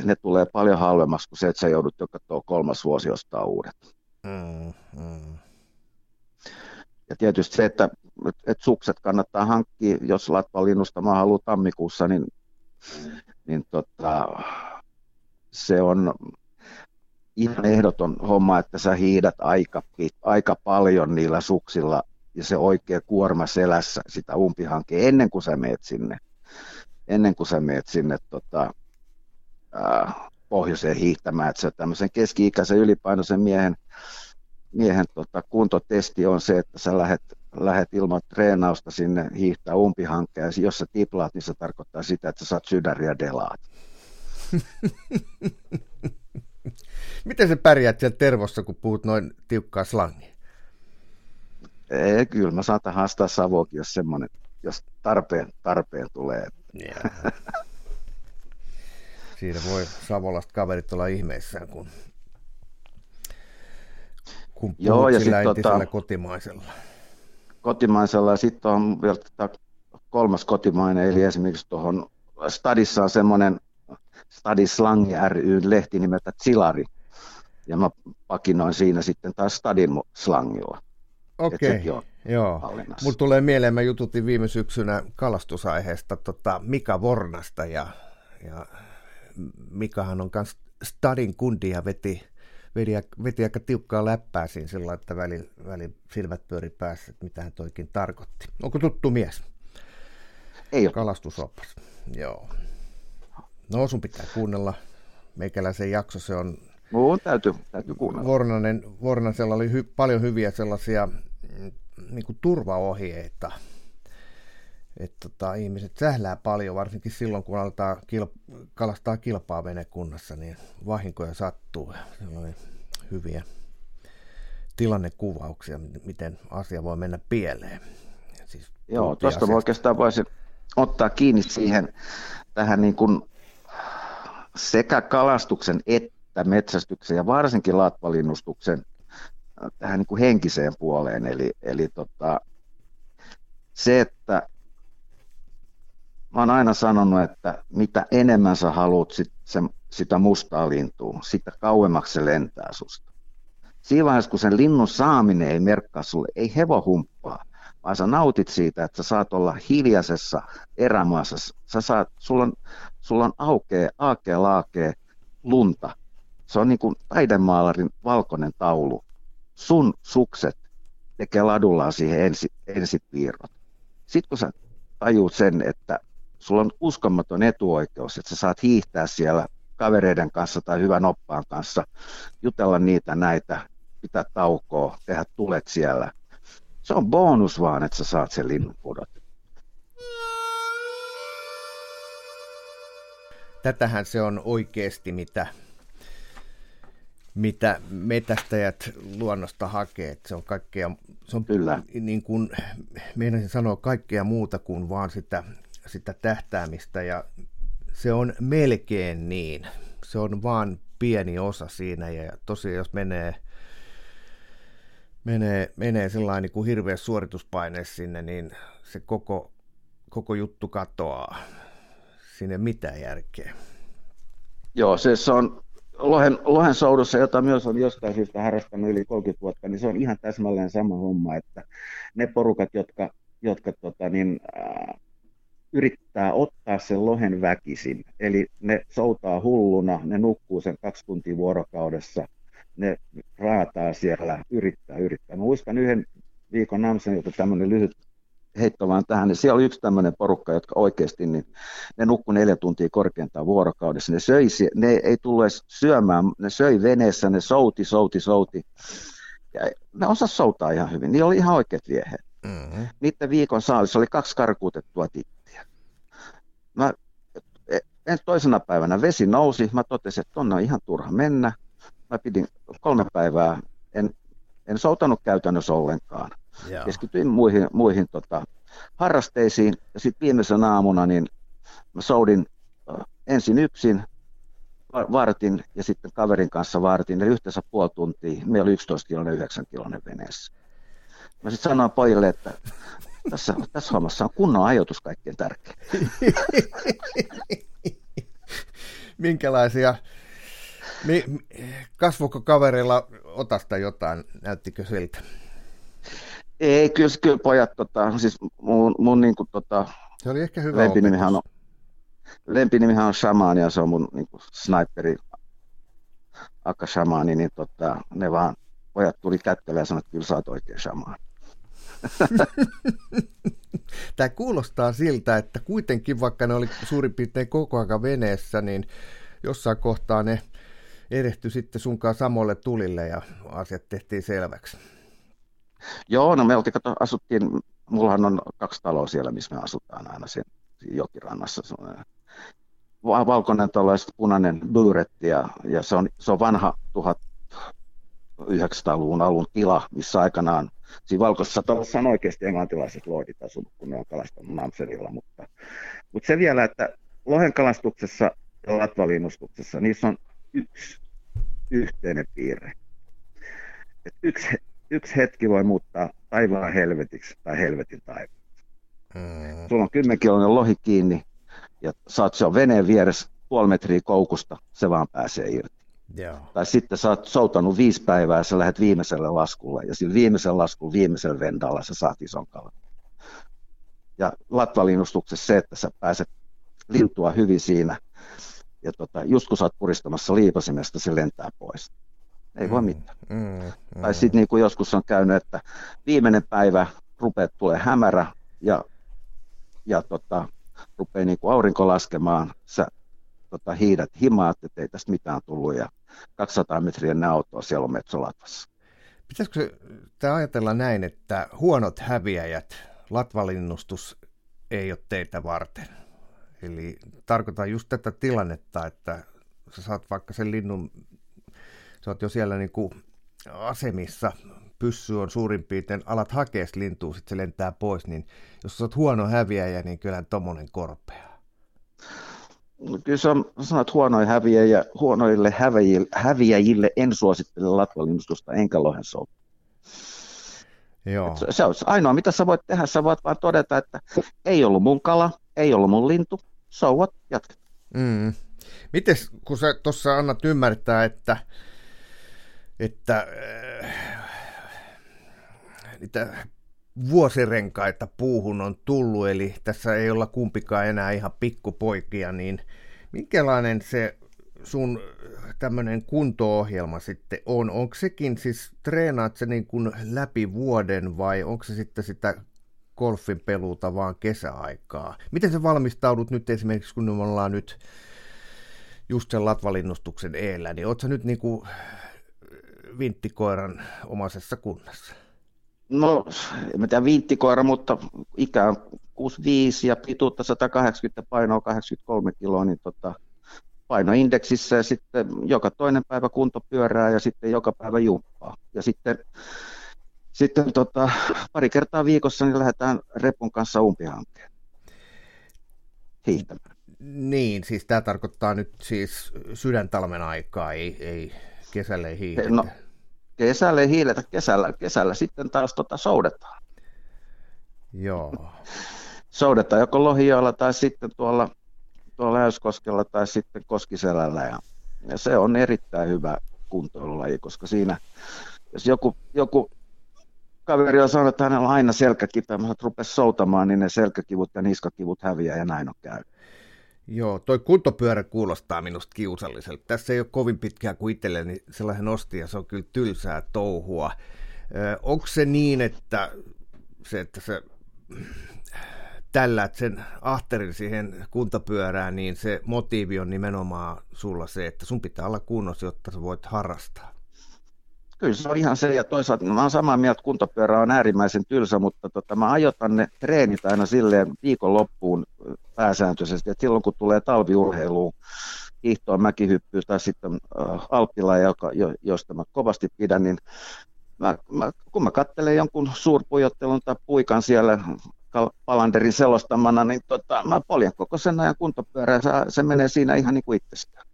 ne tulee paljon halvemmaksi kuin se, että sä joudut joka tuo kolmas vuosi ostaa uudet. Mm, mm. Ja tietysti se, että, että sukset kannattaa hankkia, jos Latvan linnusta mä haluan tammikuussa, niin niin tota, se on ihan ehdoton homma, että sä hiidät aika, aika paljon niillä suksilla ja se oikea kuorma selässä sitä umpihankea ennen kuin sä meet sinne, ennen kuin sä meet sinne tota, ää, pohjoiseen hiihtämään, että se tämmöisen keski-ikäisen ylipainoisen miehen, miehen tota, kuntotesti on se, että sä lähet, lähet ilman treenausta sinne hiihtää umpihankkeen, ja jos sä tiplaat, niin se tarkoittaa sitä, että sä saat sydäriä delaat. Miten sä pärjäät siellä tervossa, kun puhut noin tiukkaa slangia? Ei, kyllä mä saatan haastaa Savokin, jos semmoinen, jos tarpeen, tarpeen tulee. Yeah. Siinä voi Savolasta kaverit olla ihmeissään, kun, kun Joo, ja sillä tota, kotimaisella. Kotimaisella, ja sitten on vielä kolmas kotimainen, eli esimerkiksi tuohon Stadissa on semmoinen Stadislang ry lehti nimeltä Zilari, ja mä pakinoin siinä sitten taas Stadin slangilla. Okei, okay. joo. Mulla tulee mieleen, mä jututin viime syksynä kalastusaiheesta tota Mika Vornasta, ja, ja Mikahan on myös Stadin kundi ja veti, veti, veti aika tiukkaa läppää siinä sillä että väli, väli silmät pyöri päässä, että mitä hän toikin tarkoitti. Onko tuttu mies? Ei ole. Kalastusopas, joo. No sun pitää kuunnella meikäläisen jakso, se on... Mun täytyy, täytyy kuunnella. Vornanen, Vornasella oli hy, paljon hyviä sellaisia niin turvaohjeita, että tota, ihmiset sählää paljon, varsinkin silloin, kun aletaan kilp- kalastaa kilpaa venekunnassa, niin vahinkoja sattuu. Oli hyviä tilannekuvauksia, miten asia voi mennä pieleen. Siis Joo, tuosta oikeastaan voisin ottaa kiinni siihen tähän niin kuin sekä kalastuksen että metsästyksen ja varsinkin latvalinnustuksen äh, tähän niin kuin henkiseen puoleen. Eli, eli tota, se, että mä oon aina sanonut, että mitä enemmän sä haluat sit, se, sitä mustaa lintua, sitä kauemmaksi se lentää susta. Siinä vaiheessa, kun sen linnun saaminen ei merkkaa sulle, ei hevo humppaa, vaan sä nautit siitä, että sä saat olla hiljaisessa erämaassa. Sä saat, sulla on, sulla on aukea, aakea, laakea lunta. Se on niin kuin taidemaalarin valkoinen taulu. Sun sukset tekee ladullaan siihen ensi, ensipiirrot. Sitten kun sä tajuut sen, että sulla on uskomaton etuoikeus, että sä saat hiihtää siellä kavereiden kanssa tai hyvän oppaan kanssa, jutella niitä näitä, pitää taukoa, tehdä tulet siellä. Se on bonus vaan, että sä saat sen linnun pudot. Tätähän se on oikeasti, mitä, mitä metästäjät luonnosta hakee. se on kaikkea, se on Kyllä. niin kuin, meinasin sanoa kaikkea muuta kuin vaan sitä, sitä tähtäämistä ja se on melkein niin. Se on vaan pieni osa siinä ja tosiaan jos menee menee, menee sellainen niin kuin hirveä suorituspaine sinne, niin se koko, koko juttu katoaa. Sinne mitään järkeä. Joo, se, se on lohen, lohen soudussa, jota myös on jostain syystä harrastanut yli 30 vuotta, niin se on ihan täsmälleen sama homma, että ne porukat, jotka, jotka tota, niin, äh, yrittää ottaa sen lohen väkisin. Eli ne soutaa hulluna, ne nukkuu sen kaksi tuntia vuorokaudessa, ne raataa siellä, yrittää, yrittää. Mä muistan yhden viikon Namsenilta tämmöinen lyhyt heitto vaan tähän, niin siellä oli yksi tämmöinen porukka, jotka oikeasti, niin ne nukkui neljä tuntia korkeintaan vuorokaudessa. Ne, söi, ne ei tullut edes syömään, ne söi veneessä, ne souti, souti, souti. Ja ne osas soutaa ihan hyvin, niillä oli ihan oikeat vieheet. Mm-hmm. Niiden viikon saalissa oli kaksi karkuutettua tittiä. En toisena päivänä vesi nousi, mä totesin, että tonne on ihan turha mennä. Mä pidin kolme päivää, en, en soutanut käytännössä ollenkaan. Joo. Keskityin muihin, muihin tota, harrasteisiin ja sitten viimeisenä aamuna niin mä soudin ensin yksin, vartin ja sitten kaverin kanssa vartin, eli yhteensä puoli tuntia. Meillä oli 11 kiloinen, 9 kiloinen veneessä. Mä sitten sanoin pojille, että tässä, tässä hommassa on kunnon ajoitus kaikkein tärkein. Minkälaisia, kasvoiko kaverilla otasta jotain, näyttikö siltä? Ei, kyllä, kyllä pojat, tota, siis mun, mun niin kuin, tota, se oli ehkä hyvä lempinimihän on, lempinimihän on Shaman ja se on mun niin kuin, sniperi Akka Shamani, niin tota, ne vaan, pojat tuli kättelyä ja sanoi, että kyllä sä oot oikein Shaman. Tämä kuulostaa siltä, että kuitenkin vaikka ne oli suurin piirtein koko ajan veneessä, niin jossain kohtaa ne erehtyi sitten sunkaan samoille tulille ja asiat tehtiin selväksi. Joo, no me oltiin, kato, asuttiin, mullahan on kaksi taloa siellä, missä me asutaan aina sen jokirannassa. On valkoinen tuollainen punainen bluretti ja, ja se, on, se on vanha 1900-luvun alun tila, missä aikanaan siinä valkoisessa talossa on oikeasti englantilaiset lordit asunut, kun ne on kalastanut Namserilla, mutta, mutta se vielä, että lohen kalastuksessa ja latvalinnustuksessa, niissä on yksi yhteinen piirre. Et yksi, yksi hetki voi muuttaa taivaan helvetiksi tai helvetin taivaan. Mm. Sulla on kymmenkiloinen lohi kiinni ja saat se on veneen vieressä puoli metriä koukusta, se vaan pääsee irti. Yeah. Tai sitten sä oot soutanut viisi päivää ja sä lähdet viimeiselle laskulle ja sillä viimeisellä laskulla, viimeisellä vendalla sä saat ison kalan. Ja latvalinnustuksessa se, että sä pääset lintua hyvin siinä ja tota, just kun sä oot puristamassa liipasimesta, se lentää pois. Ei mm, voi mitään. Mm, mm. Tai sitten niin kuin joskus on käynyt, että viimeinen päivä rupeat tulee hämärä ja, ja tota, rupeaa niin kuin aurinko laskemaan, sä tota, hiidät himaat, että ei tästä mitään tullut ja 200 metriä ennen autoa siellä on metsolatvassa. Pitäisikö tämä ajatella näin, että huonot häviäjät, latvalinnustus ei ole teitä varten? Eli tarkoitan just tätä tilannetta, että sä saat vaikka sen linnun sä oot jo siellä niin kuin asemissa, pyssy on suurin piirtein, alat hakea lintua, sitten se lentää pois, niin jos sä oot huono häviäjä, niin kyllä tommonen korpea. Kyllä se on, sanot huonoja häviäjä, huonoille häviäjille, häviäjille en suosittele latvalinnustusta enkä lohen Joo. Se, se on ainoa, mitä sä voit tehdä, sä voit vaan todeta, että ei ollut mun kala, ei ollut mun lintu, souvat, jatket. Mm. Mites, kun sä tuossa annat ymmärtää, että että äh, niitä vuosirenkaita puuhun on tullut, eli tässä ei olla kumpikaan enää ihan pikkupoikia, niin minkälainen se sun tämmöinen kunto-ohjelma sitten on? Onko sekin siis, treenaat se niin kuin läpi vuoden vai onko se sitten sitä golfin peluuta vaan kesäaikaa? Miten sä valmistaudut nyt esimerkiksi, kun me ollaan nyt just sen latvalinnustuksen eellä, niin ootko nyt niin kuin vinttikoiran omaisessa kunnassa? No, en tiedä vinttikoira, mutta ikä on 65 ja pituutta 180, painoa 83 kiloa, niin tota, painoindeksissä ja sitten joka toinen päivä kunto pyörää ja sitten joka päivä jumppaa. Ja sitten, sitten tota, pari kertaa viikossa niin lähdetään repun kanssa umpihankkeen hiihtämään. Niin, siis tämä tarkoittaa nyt siis sydäntalmen aikaa, ei, ei kesällä ei hiihdetä. No, kesällä ei hiiletä, kesällä, kesällä sitten taas tota soudetaan. Joo. soudetaan joko Lohijoella tai sitten tuolla, tuolla Äyskoskella tai sitten Koskiselällä ja, ja se on erittäin hyvä kuntoilulaji, koska siinä, jos joku, joku kaveri on sanonut, että hänellä on aina selkäkipeä, mutta rupesi soutamaan, niin ne selkäkivut ja niskakivut häviää ja näin on käynyt. Joo, toi kuntopyörä kuulostaa minusta kiusalliselta. Tässä ei ole kovin pitkään kuin itselleni sellainen osti ja se on kyllä tylsää touhua. onko se niin, että se, että se tällä sen ahterin siihen kuntopyörään, niin se motiivi on nimenomaan sulla se, että sun pitää olla kunnossa, jotta sä voit harrastaa. Kyllä se on ihan se, ja toisaalta mä olen samaa mieltä, kuntopyörä on äärimmäisen tylsä, mutta tota, mä ajotan ne treenit aina silleen viikonloppuun pääsääntöisesti, että silloin kun tulee talviurheiluun, hiihtoa, mäkihyppyä tai sitten äh, alppila, joka, jo, josta mä kovasti pidän, niin mä, mä, kun mä katselen jonkun suurpujottelun tai puikan siellä Palanderin selostamana, niin tota, mä poljen koko sen ajan kuntopyörää, se, se menee siinä ihan niin kuin itsestään.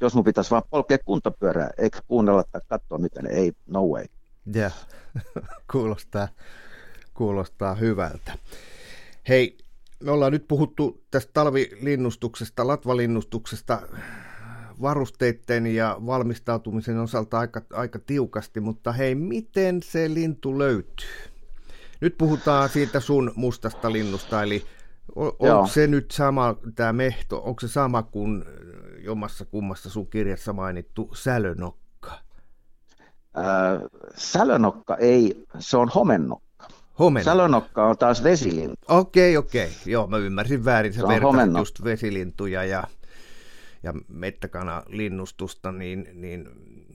Jos mun pitäisi vaan polkea kuntopyörää, eikä kuunnella tai katsoa, miten ei, no way. Yeah. kuulostaa, kuulostaa hyvältä. Hei, me ollaan nyt puhuttu tästä talvilinnustuksesta, latvalinnustuksesta varusteiden ja valmistautumisen osalta aika, aika tiukasti, mutta hei, miten se lintu löytyy? Nyt puhutaan siitä sun mustasta linnusta, eli on, onko se nyt sama, tämä mehto, onko se sama kuin jommassa kummassa sun kirjassa mainittu sälönokka? Äh, sälönokka ei, se on homennokka. Homen. Sälönokka on taas vesilintu. Okei, okay, okei. Okay. Joo, mä ymmärsin väärin. Se vertasit just vesilintuja ja, ja mettäkanalinnustusta, niin, niin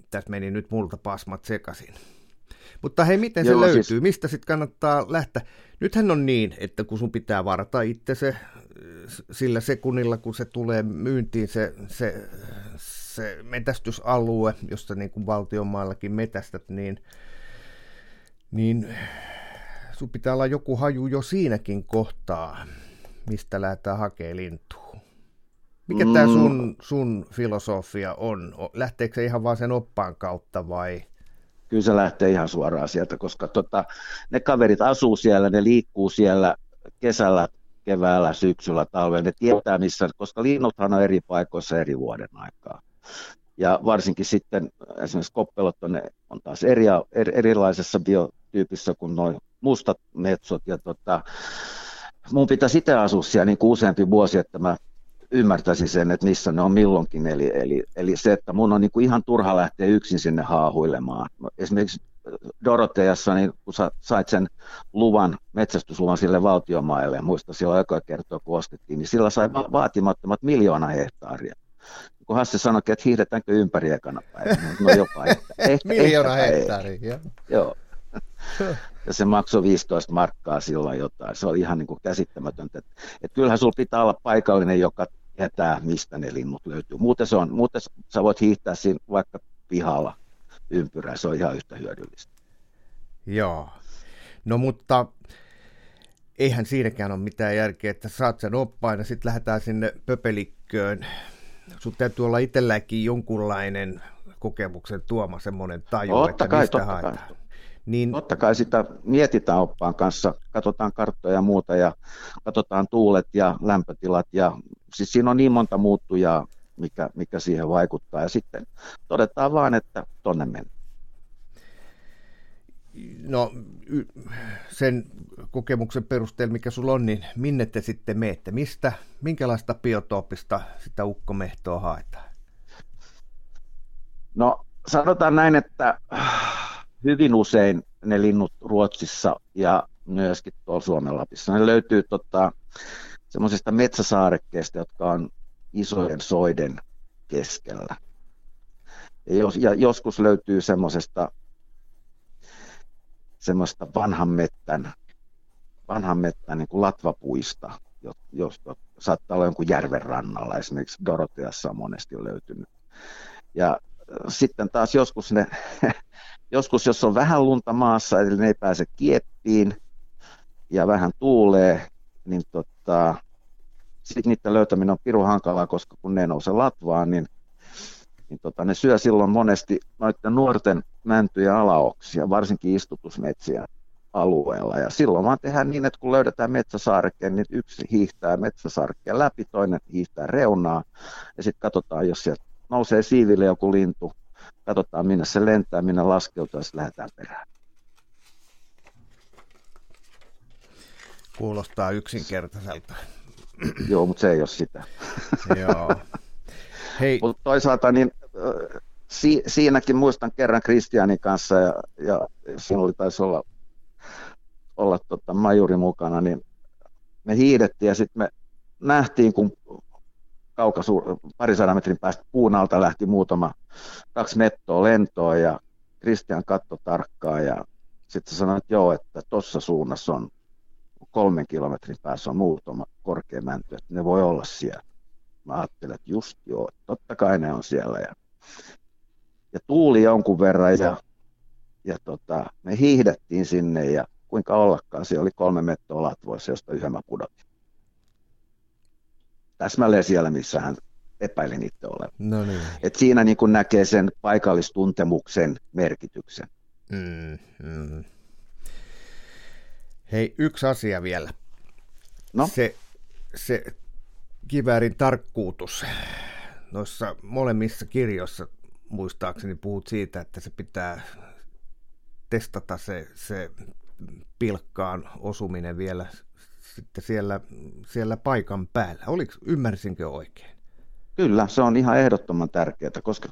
tässä meni nyt multa pasmat sekaisin. Mutta hei, miten Joo, se löytyy? Siis... Mistä sitten kannattaa lähteä? Nythän on niin, että kun sun pitää varata itse se sillä sekunnilla, kun se tulee myyntiin se, se, se metästysalue, josta niin kuin valtionmaallakin metästät, niin, niin sun pitää olla joku haju jo siinäkin kohtaa, mistä lähdetään hakemaan lintua. Mikä mm. tämä sun, sun filosofia on? Lähteekö se ihan vaan sen oppaan kautta vai – kyllä se lähtee ihan suoraan sieltä, koska tota, ne kaverit asuu siellä, ne liikkuu siellä kesällä, keväällä, syksyllä, talvella, ne tietää missä, koska linnuthan on eri paikoissa eri vuoden aikaa. Ja varsinkin sitten esimerkiksi koppelot on, on taas eri, er, erilaisessa biotyypissä kuin noin mustat metsot. Ja tota, mun pitäisi itse asua siellä niin kuin useampi vuosi, että mä ymmärtäisin sen, että missä ne on milloinkin. Eli, eli, eli se, että mun on niin kuin ihan turha lähteä yksin sinne haahuilemaan. Esimerkiksi Doroteassa, niin kun sä sait sen luvan, metsästysluvan sille valtiomaille, ja muista silloin eka kertoa, kun ostettiin, niin sillä sai vaatimattomat miljoona hehtaaria. Kun Hasse sanoi, että hiihdetäänkö ympäri ekana päivänä, no jopa ehkä. ehkä miljoona hehtaaria, joo. ja se maksoi 15 markkaa silloin jotain. Se oli ihan niin kuin käsittämätöntä. Että, että kyllähän sulla pitää olla paikallinen, joka tietää, mistä ne linnut löytyy. Muuten, se on, muuten sä voit hiihtää siinä vaikka pihalla ympyrää, se on ihan yhtä hyödyllistä. Joo. No mutta eihän siinäkään ole mitään järkeä, että saat sen oppaan ja sitten lähdetään sinne pöpelikköön. Sun täytyy olla itselläkin jonkunlainen kokemuksen tuoma semmoinen taju, totta että kai, mistä totta haetaan. Kai. Niin... Totta kai sitä mietitään oppaan kanssa, katsotaan karttoja ja muuta ja katsotaan tuulet ja lämpötilat ja siis siinä on niin monta muuttujaa, mikä, mikä siihen vaikuttaa ja sitten todetaan vaan, että tonne mennään. No sen kokemuksen perusteella, mikä sulla on, niin minne te sitten meette? Mistä, minkälaista biotooppista sitä ukkomehtoa haetaan? No sanotaan näin, että hyvin usein ne linnut Ruotsissa ja myöskin tuolla Suomen Lapissa. Ne löytyy tota, semmoisista metsäsaarekkeista, jotka on isojen soiden keskellä. Ja, jos, ja joskus löytyy semmoisesta semmoista vanhan mettän, vanhan mettän niin kuin latvapuista, josta saattaa olla jonkun järven rannalla, esimerkiksi Doroteassa on monesti löytynyt. Ja sitten taas joskus ne Joskus, jos on vähän lunta maassa, eli ne ei pääse kieppiin ja vähän tuulee, niin tota, sitten niiden löytäminen on piru hankalaa, koska kun ne nousee latvaan, niin, niin tota, ne syö silloin monesti noiden nuorten mäntyjä alaoksia, varsinkin istutusmetsiä alueella. Ja silloin vaan tehdään niin, että kun löydetään metsäsarkeen, niin yksi hiihtää metsäsarkkeen läpi, toinen hiihtää reunaa, ja sitten katsotaan, jos sieltä nousee siiville joku lintu, katsotaan minne se lentää, minne laskeutuu ja sitten lähdetään perään. Kuulostaa yksinkertaiselta. Joo, mutta se ei ole sitä. Joo. Hei. Mutta toisaalta niin, si, siinäkin muistan kerran Kristianin kanssa ja, ja sinulla taisi olla, olla tota, majuri mukana, niin me hiidettiin ja sitten me nähtiin, kun kaukasu, parisadan metrin päästä puun alta lähti muutama kaksi nettoa lentoa ja Kristian katto tarkkaan ja sitten sanoi, että joo, että tuossa suunnassa on kolmen kilometrin päässä on muutama korkea mänty, että ne voi olla siellä. Mä ajattelin, että just joo, totta kai ne on siellä. Ja, ja tuuli jonkun verran ja, ja tota, me hiihdettiin sinne ja kuinka ollakaan, siellä oli kolme mettoa latvoissa, josta yhden mä pudotin. Täsmälleen siellä, missä hän epäilin itse olevan. No niin. Et siinä niin kun näkee sen paikallistuntemuksen merkityksen. Mm, mm. Hei, yksi asia vielä. No? Se, se kiväärin tarkkuutus. Noissa molemmissa kirjoissa muistaakseni puhut siitä, että se pitää testata se, se pilkkaan osuminen vielä sitten siellä, siellä paikan päällä. Oliko, ymmärsinkö oikein? Kyllä, se on ihan ehdottoman tärkeää, koska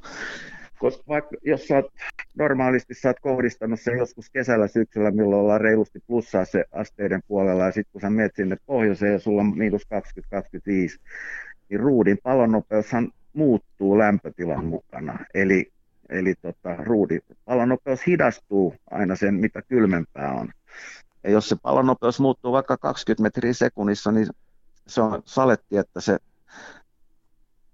koska vaikka jos sä oot, normaalisti sä oot kohdistanut sen joskus kesällä, syksyllä, milloin ollaan reilusti plussaa se asteiden puolella, ja sitten kun sä menet sinne pohjoiseen ja sulla on miinus 20-25, niin ruudin palonnopeushan muuttuu lämpötilan mukana. Eli, eli tota, ruudin palonnopeus hidastuu aina sen, mitä kylmempää on. Ja jos se palonnopeus muuttuu vaikka 20 metriä sekunnissa, niin se on saletti, että se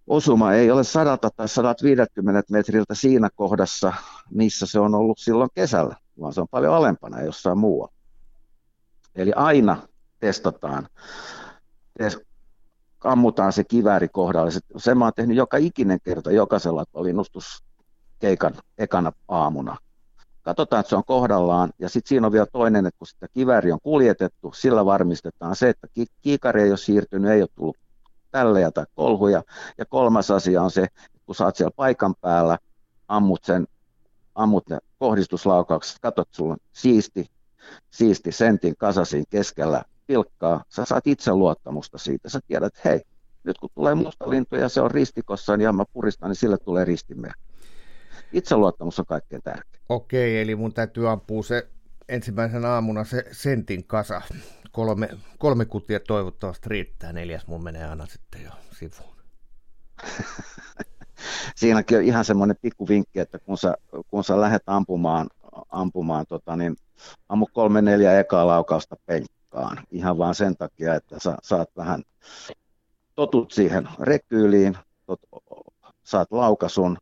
osuma ei ole 100 tai 150 metriltä siinä kohdassa, missä se on ollut silloin kesällä, vaan se on paljon alempana jossain muualla. Eli aina testataan, ammutaan se kivääri kohdalle. Se mä oon tehnyt joka ikinen kerta jokaisella linnustuskeikan ekana aamuna. Katsotaan, että se on kohdallaan, ja sitten siinä on vielä toinen, että kun sitä kivääri on kuljetettu, sillä varmistetaan se, että kiikari ei ole siirtynyt, ei ole tullut tällejä tai kolhuja. Ja kolmas asia on se, että kun sä oot siellä paikan päällä, ammut, sen, ammut ne kohdistuslaukaukset, katsot, sulla on siisti, siisti sentin kasasin keskellä pilkkaa, sä saat itse luottamusta siitä. Sä tiedät, että hei, nyt kun tulee musta lintu ja se on ristikossa, niin mä puristan, niin sille tulee ristimerkki. Itseluottamus on kaikkein tärkein. Okei, eli mun täytyy ampua se ensimmäisen aamuna se sentin kasa kolme, kolme kutia toivottavasti riittää, neljäs mun menee aina sitten jo sivuun. Siinäkin on ihan semmoinen pikku vinkki, että kun sä, kun sä lähdet ampumaan, ampumaan tota, niin ammu kolme neljä ekaa laukausta penkkaan. Ihan vaan sen takia, että sä saat vähän totut siihen rekyyliin, tot, saat laukasun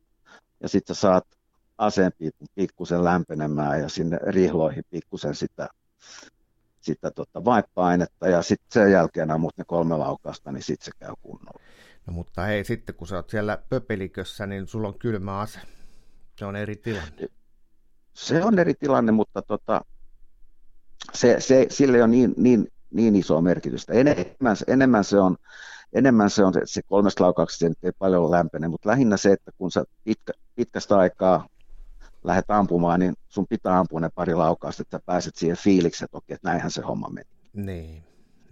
ja sitten saat aseen pikkusen lämpenemään ja sinne rihloihin pikkusen sitä sitä tota vaippa-ainetta ja sitten sen jälkeen ammut ne kolme laukasta, niin sitten se käy kunnolla. No mutta hei, sitten kun sä oot siellä pöpelikössä, niin sulla on kylmä ase. Se on eri tilanne. Se on eri tilanne, mutta tota, se, se, sille on niin, niin, niin isoa merkitystä. Enemmän, enemmän se on, enemmän se on se, se kolmesta laukauksesta, se ei paljon lämpene, mutta lähinnä se, että kun sä pitkä, pitkästä aikaa lähdet ampumaan, niin sun pitää ampua ne pari laukausta, että pääset siihen fiilikset, että okei, että näinhän se homma meni. Niin,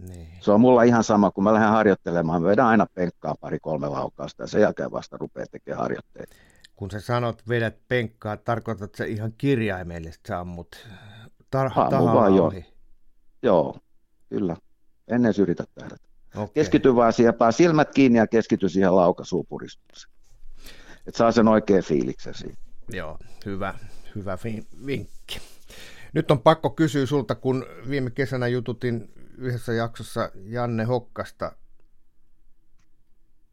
niin. Se on mulla ihan sama, kun mä lähden harjoittelemaan, mä vedän aina penkkaa pari-kolme laukausta ja sen jälkeen vasta rupeaa tekemään harjoitteita. Kun sä sanot vedät penkkaa, tarkoitat se ihan kirjaimellisesti sä ammut tar- tahalla joo. Joo, kyllä. Ennen yritä tähdätä. Okay. Keskity vaan siihen, pää silmät kiinni ja keskity siihen laukasuupuristukseen. Että saa sen oikein fiiliksen siitä. Joo, hyvä, hyvä vinkki. Nyt on pakko kysyä sulta, kun viime kesänä jututin yhdessä jaksossa Janne Hokkasta,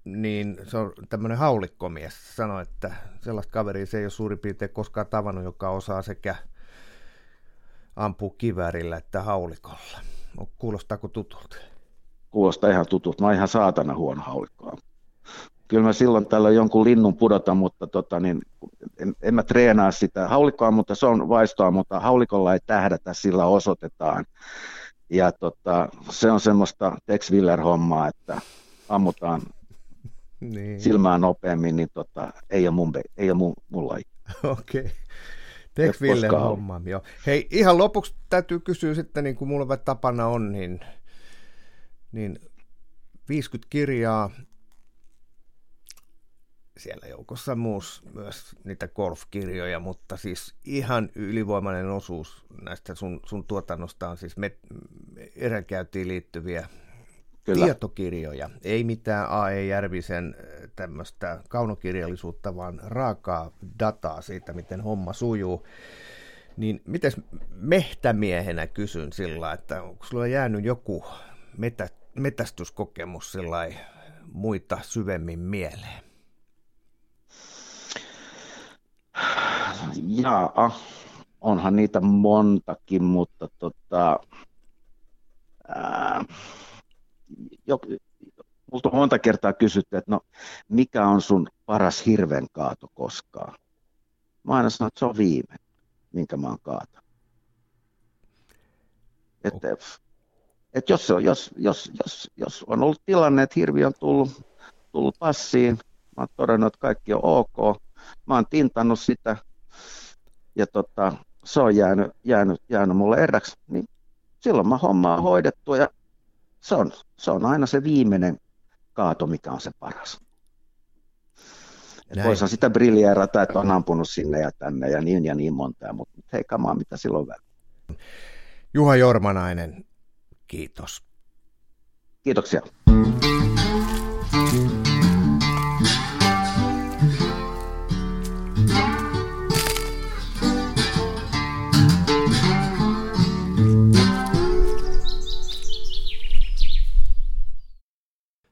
niin se on tämmöinen haulikkomies. Sanoi, että sellaista kaveria se ei ole suurin piirtein koskaan tavannut, joka osaa sekä ampua kiväärillä että haulikolla. Kuulostaako tutulta? Kuulostaa ihan tutulta. Mä oon ihan saatana huono haulikkoa kyllä mä silloin tällä jonkun linnun pudota, mutta tota, niin, en, en, mä treenaa sitä haulikkoa, mutta se on vaistoa, mutta haulikolla ei tähdätä, sillä osoitetaan. Ja tota, se on semmoista Tex Willer-hommaa, että ammutaan niin. silmää nopeammin, niin tota, ei ole mun, ei ole mun, mun laji. Okei. Okay. Tex Willer homma, joo. Hei, ihan lopuksi täytyy kysyä sitten, niin kuin mulla tapana on, niin niin 50 kirjaa, siellä joukossa muus, myös niitä golfkirjoja, mutta siis ihan ylivoimainen osuus näistä sun, sun tuotannosta on siis met, liittyviä Kyllä. tietokirjoja, ei mitään A.E. Järvisen äh, tämmöistä kaunokirjallisuutta, vaan raakaa dataa siitä, miten homma sujuu. Niin miten mehtämiehenä kysyn sillä, että onko sulla jäänyt joku metä, metästyskokemus sillä muita syvemmin mieleen? Jaa, onhan niitä montakin, mutta tota, ää, jo, multa on monta kertaa kysytty, että no, mikä on sun paras hirvenkaato koskaan? Mä aina sanon, että se on viime, minkä mä oon kaatanut. Että, okay. et jos, jos, jos, jos, jos on ollut tilanne, että hirvi on tullut, tullut passiin, mä oon todennut, että kaikki on ok, mä oon tintannut sitä, ja tota, se on jäänyt, jäänyt, jäänyt mulle eräksi, niin silloin mä hommaa hoidettu ja se on, se on aina se viimeinen kaato, mikä on se paras. Voisihan sitä briljeerata, että on ampunut sinne ja tänne ja niin ja niin monta, mutta hei kamaa, mitä silloin väliä. Juha Jormanainen, kiitos. Kiitoksia.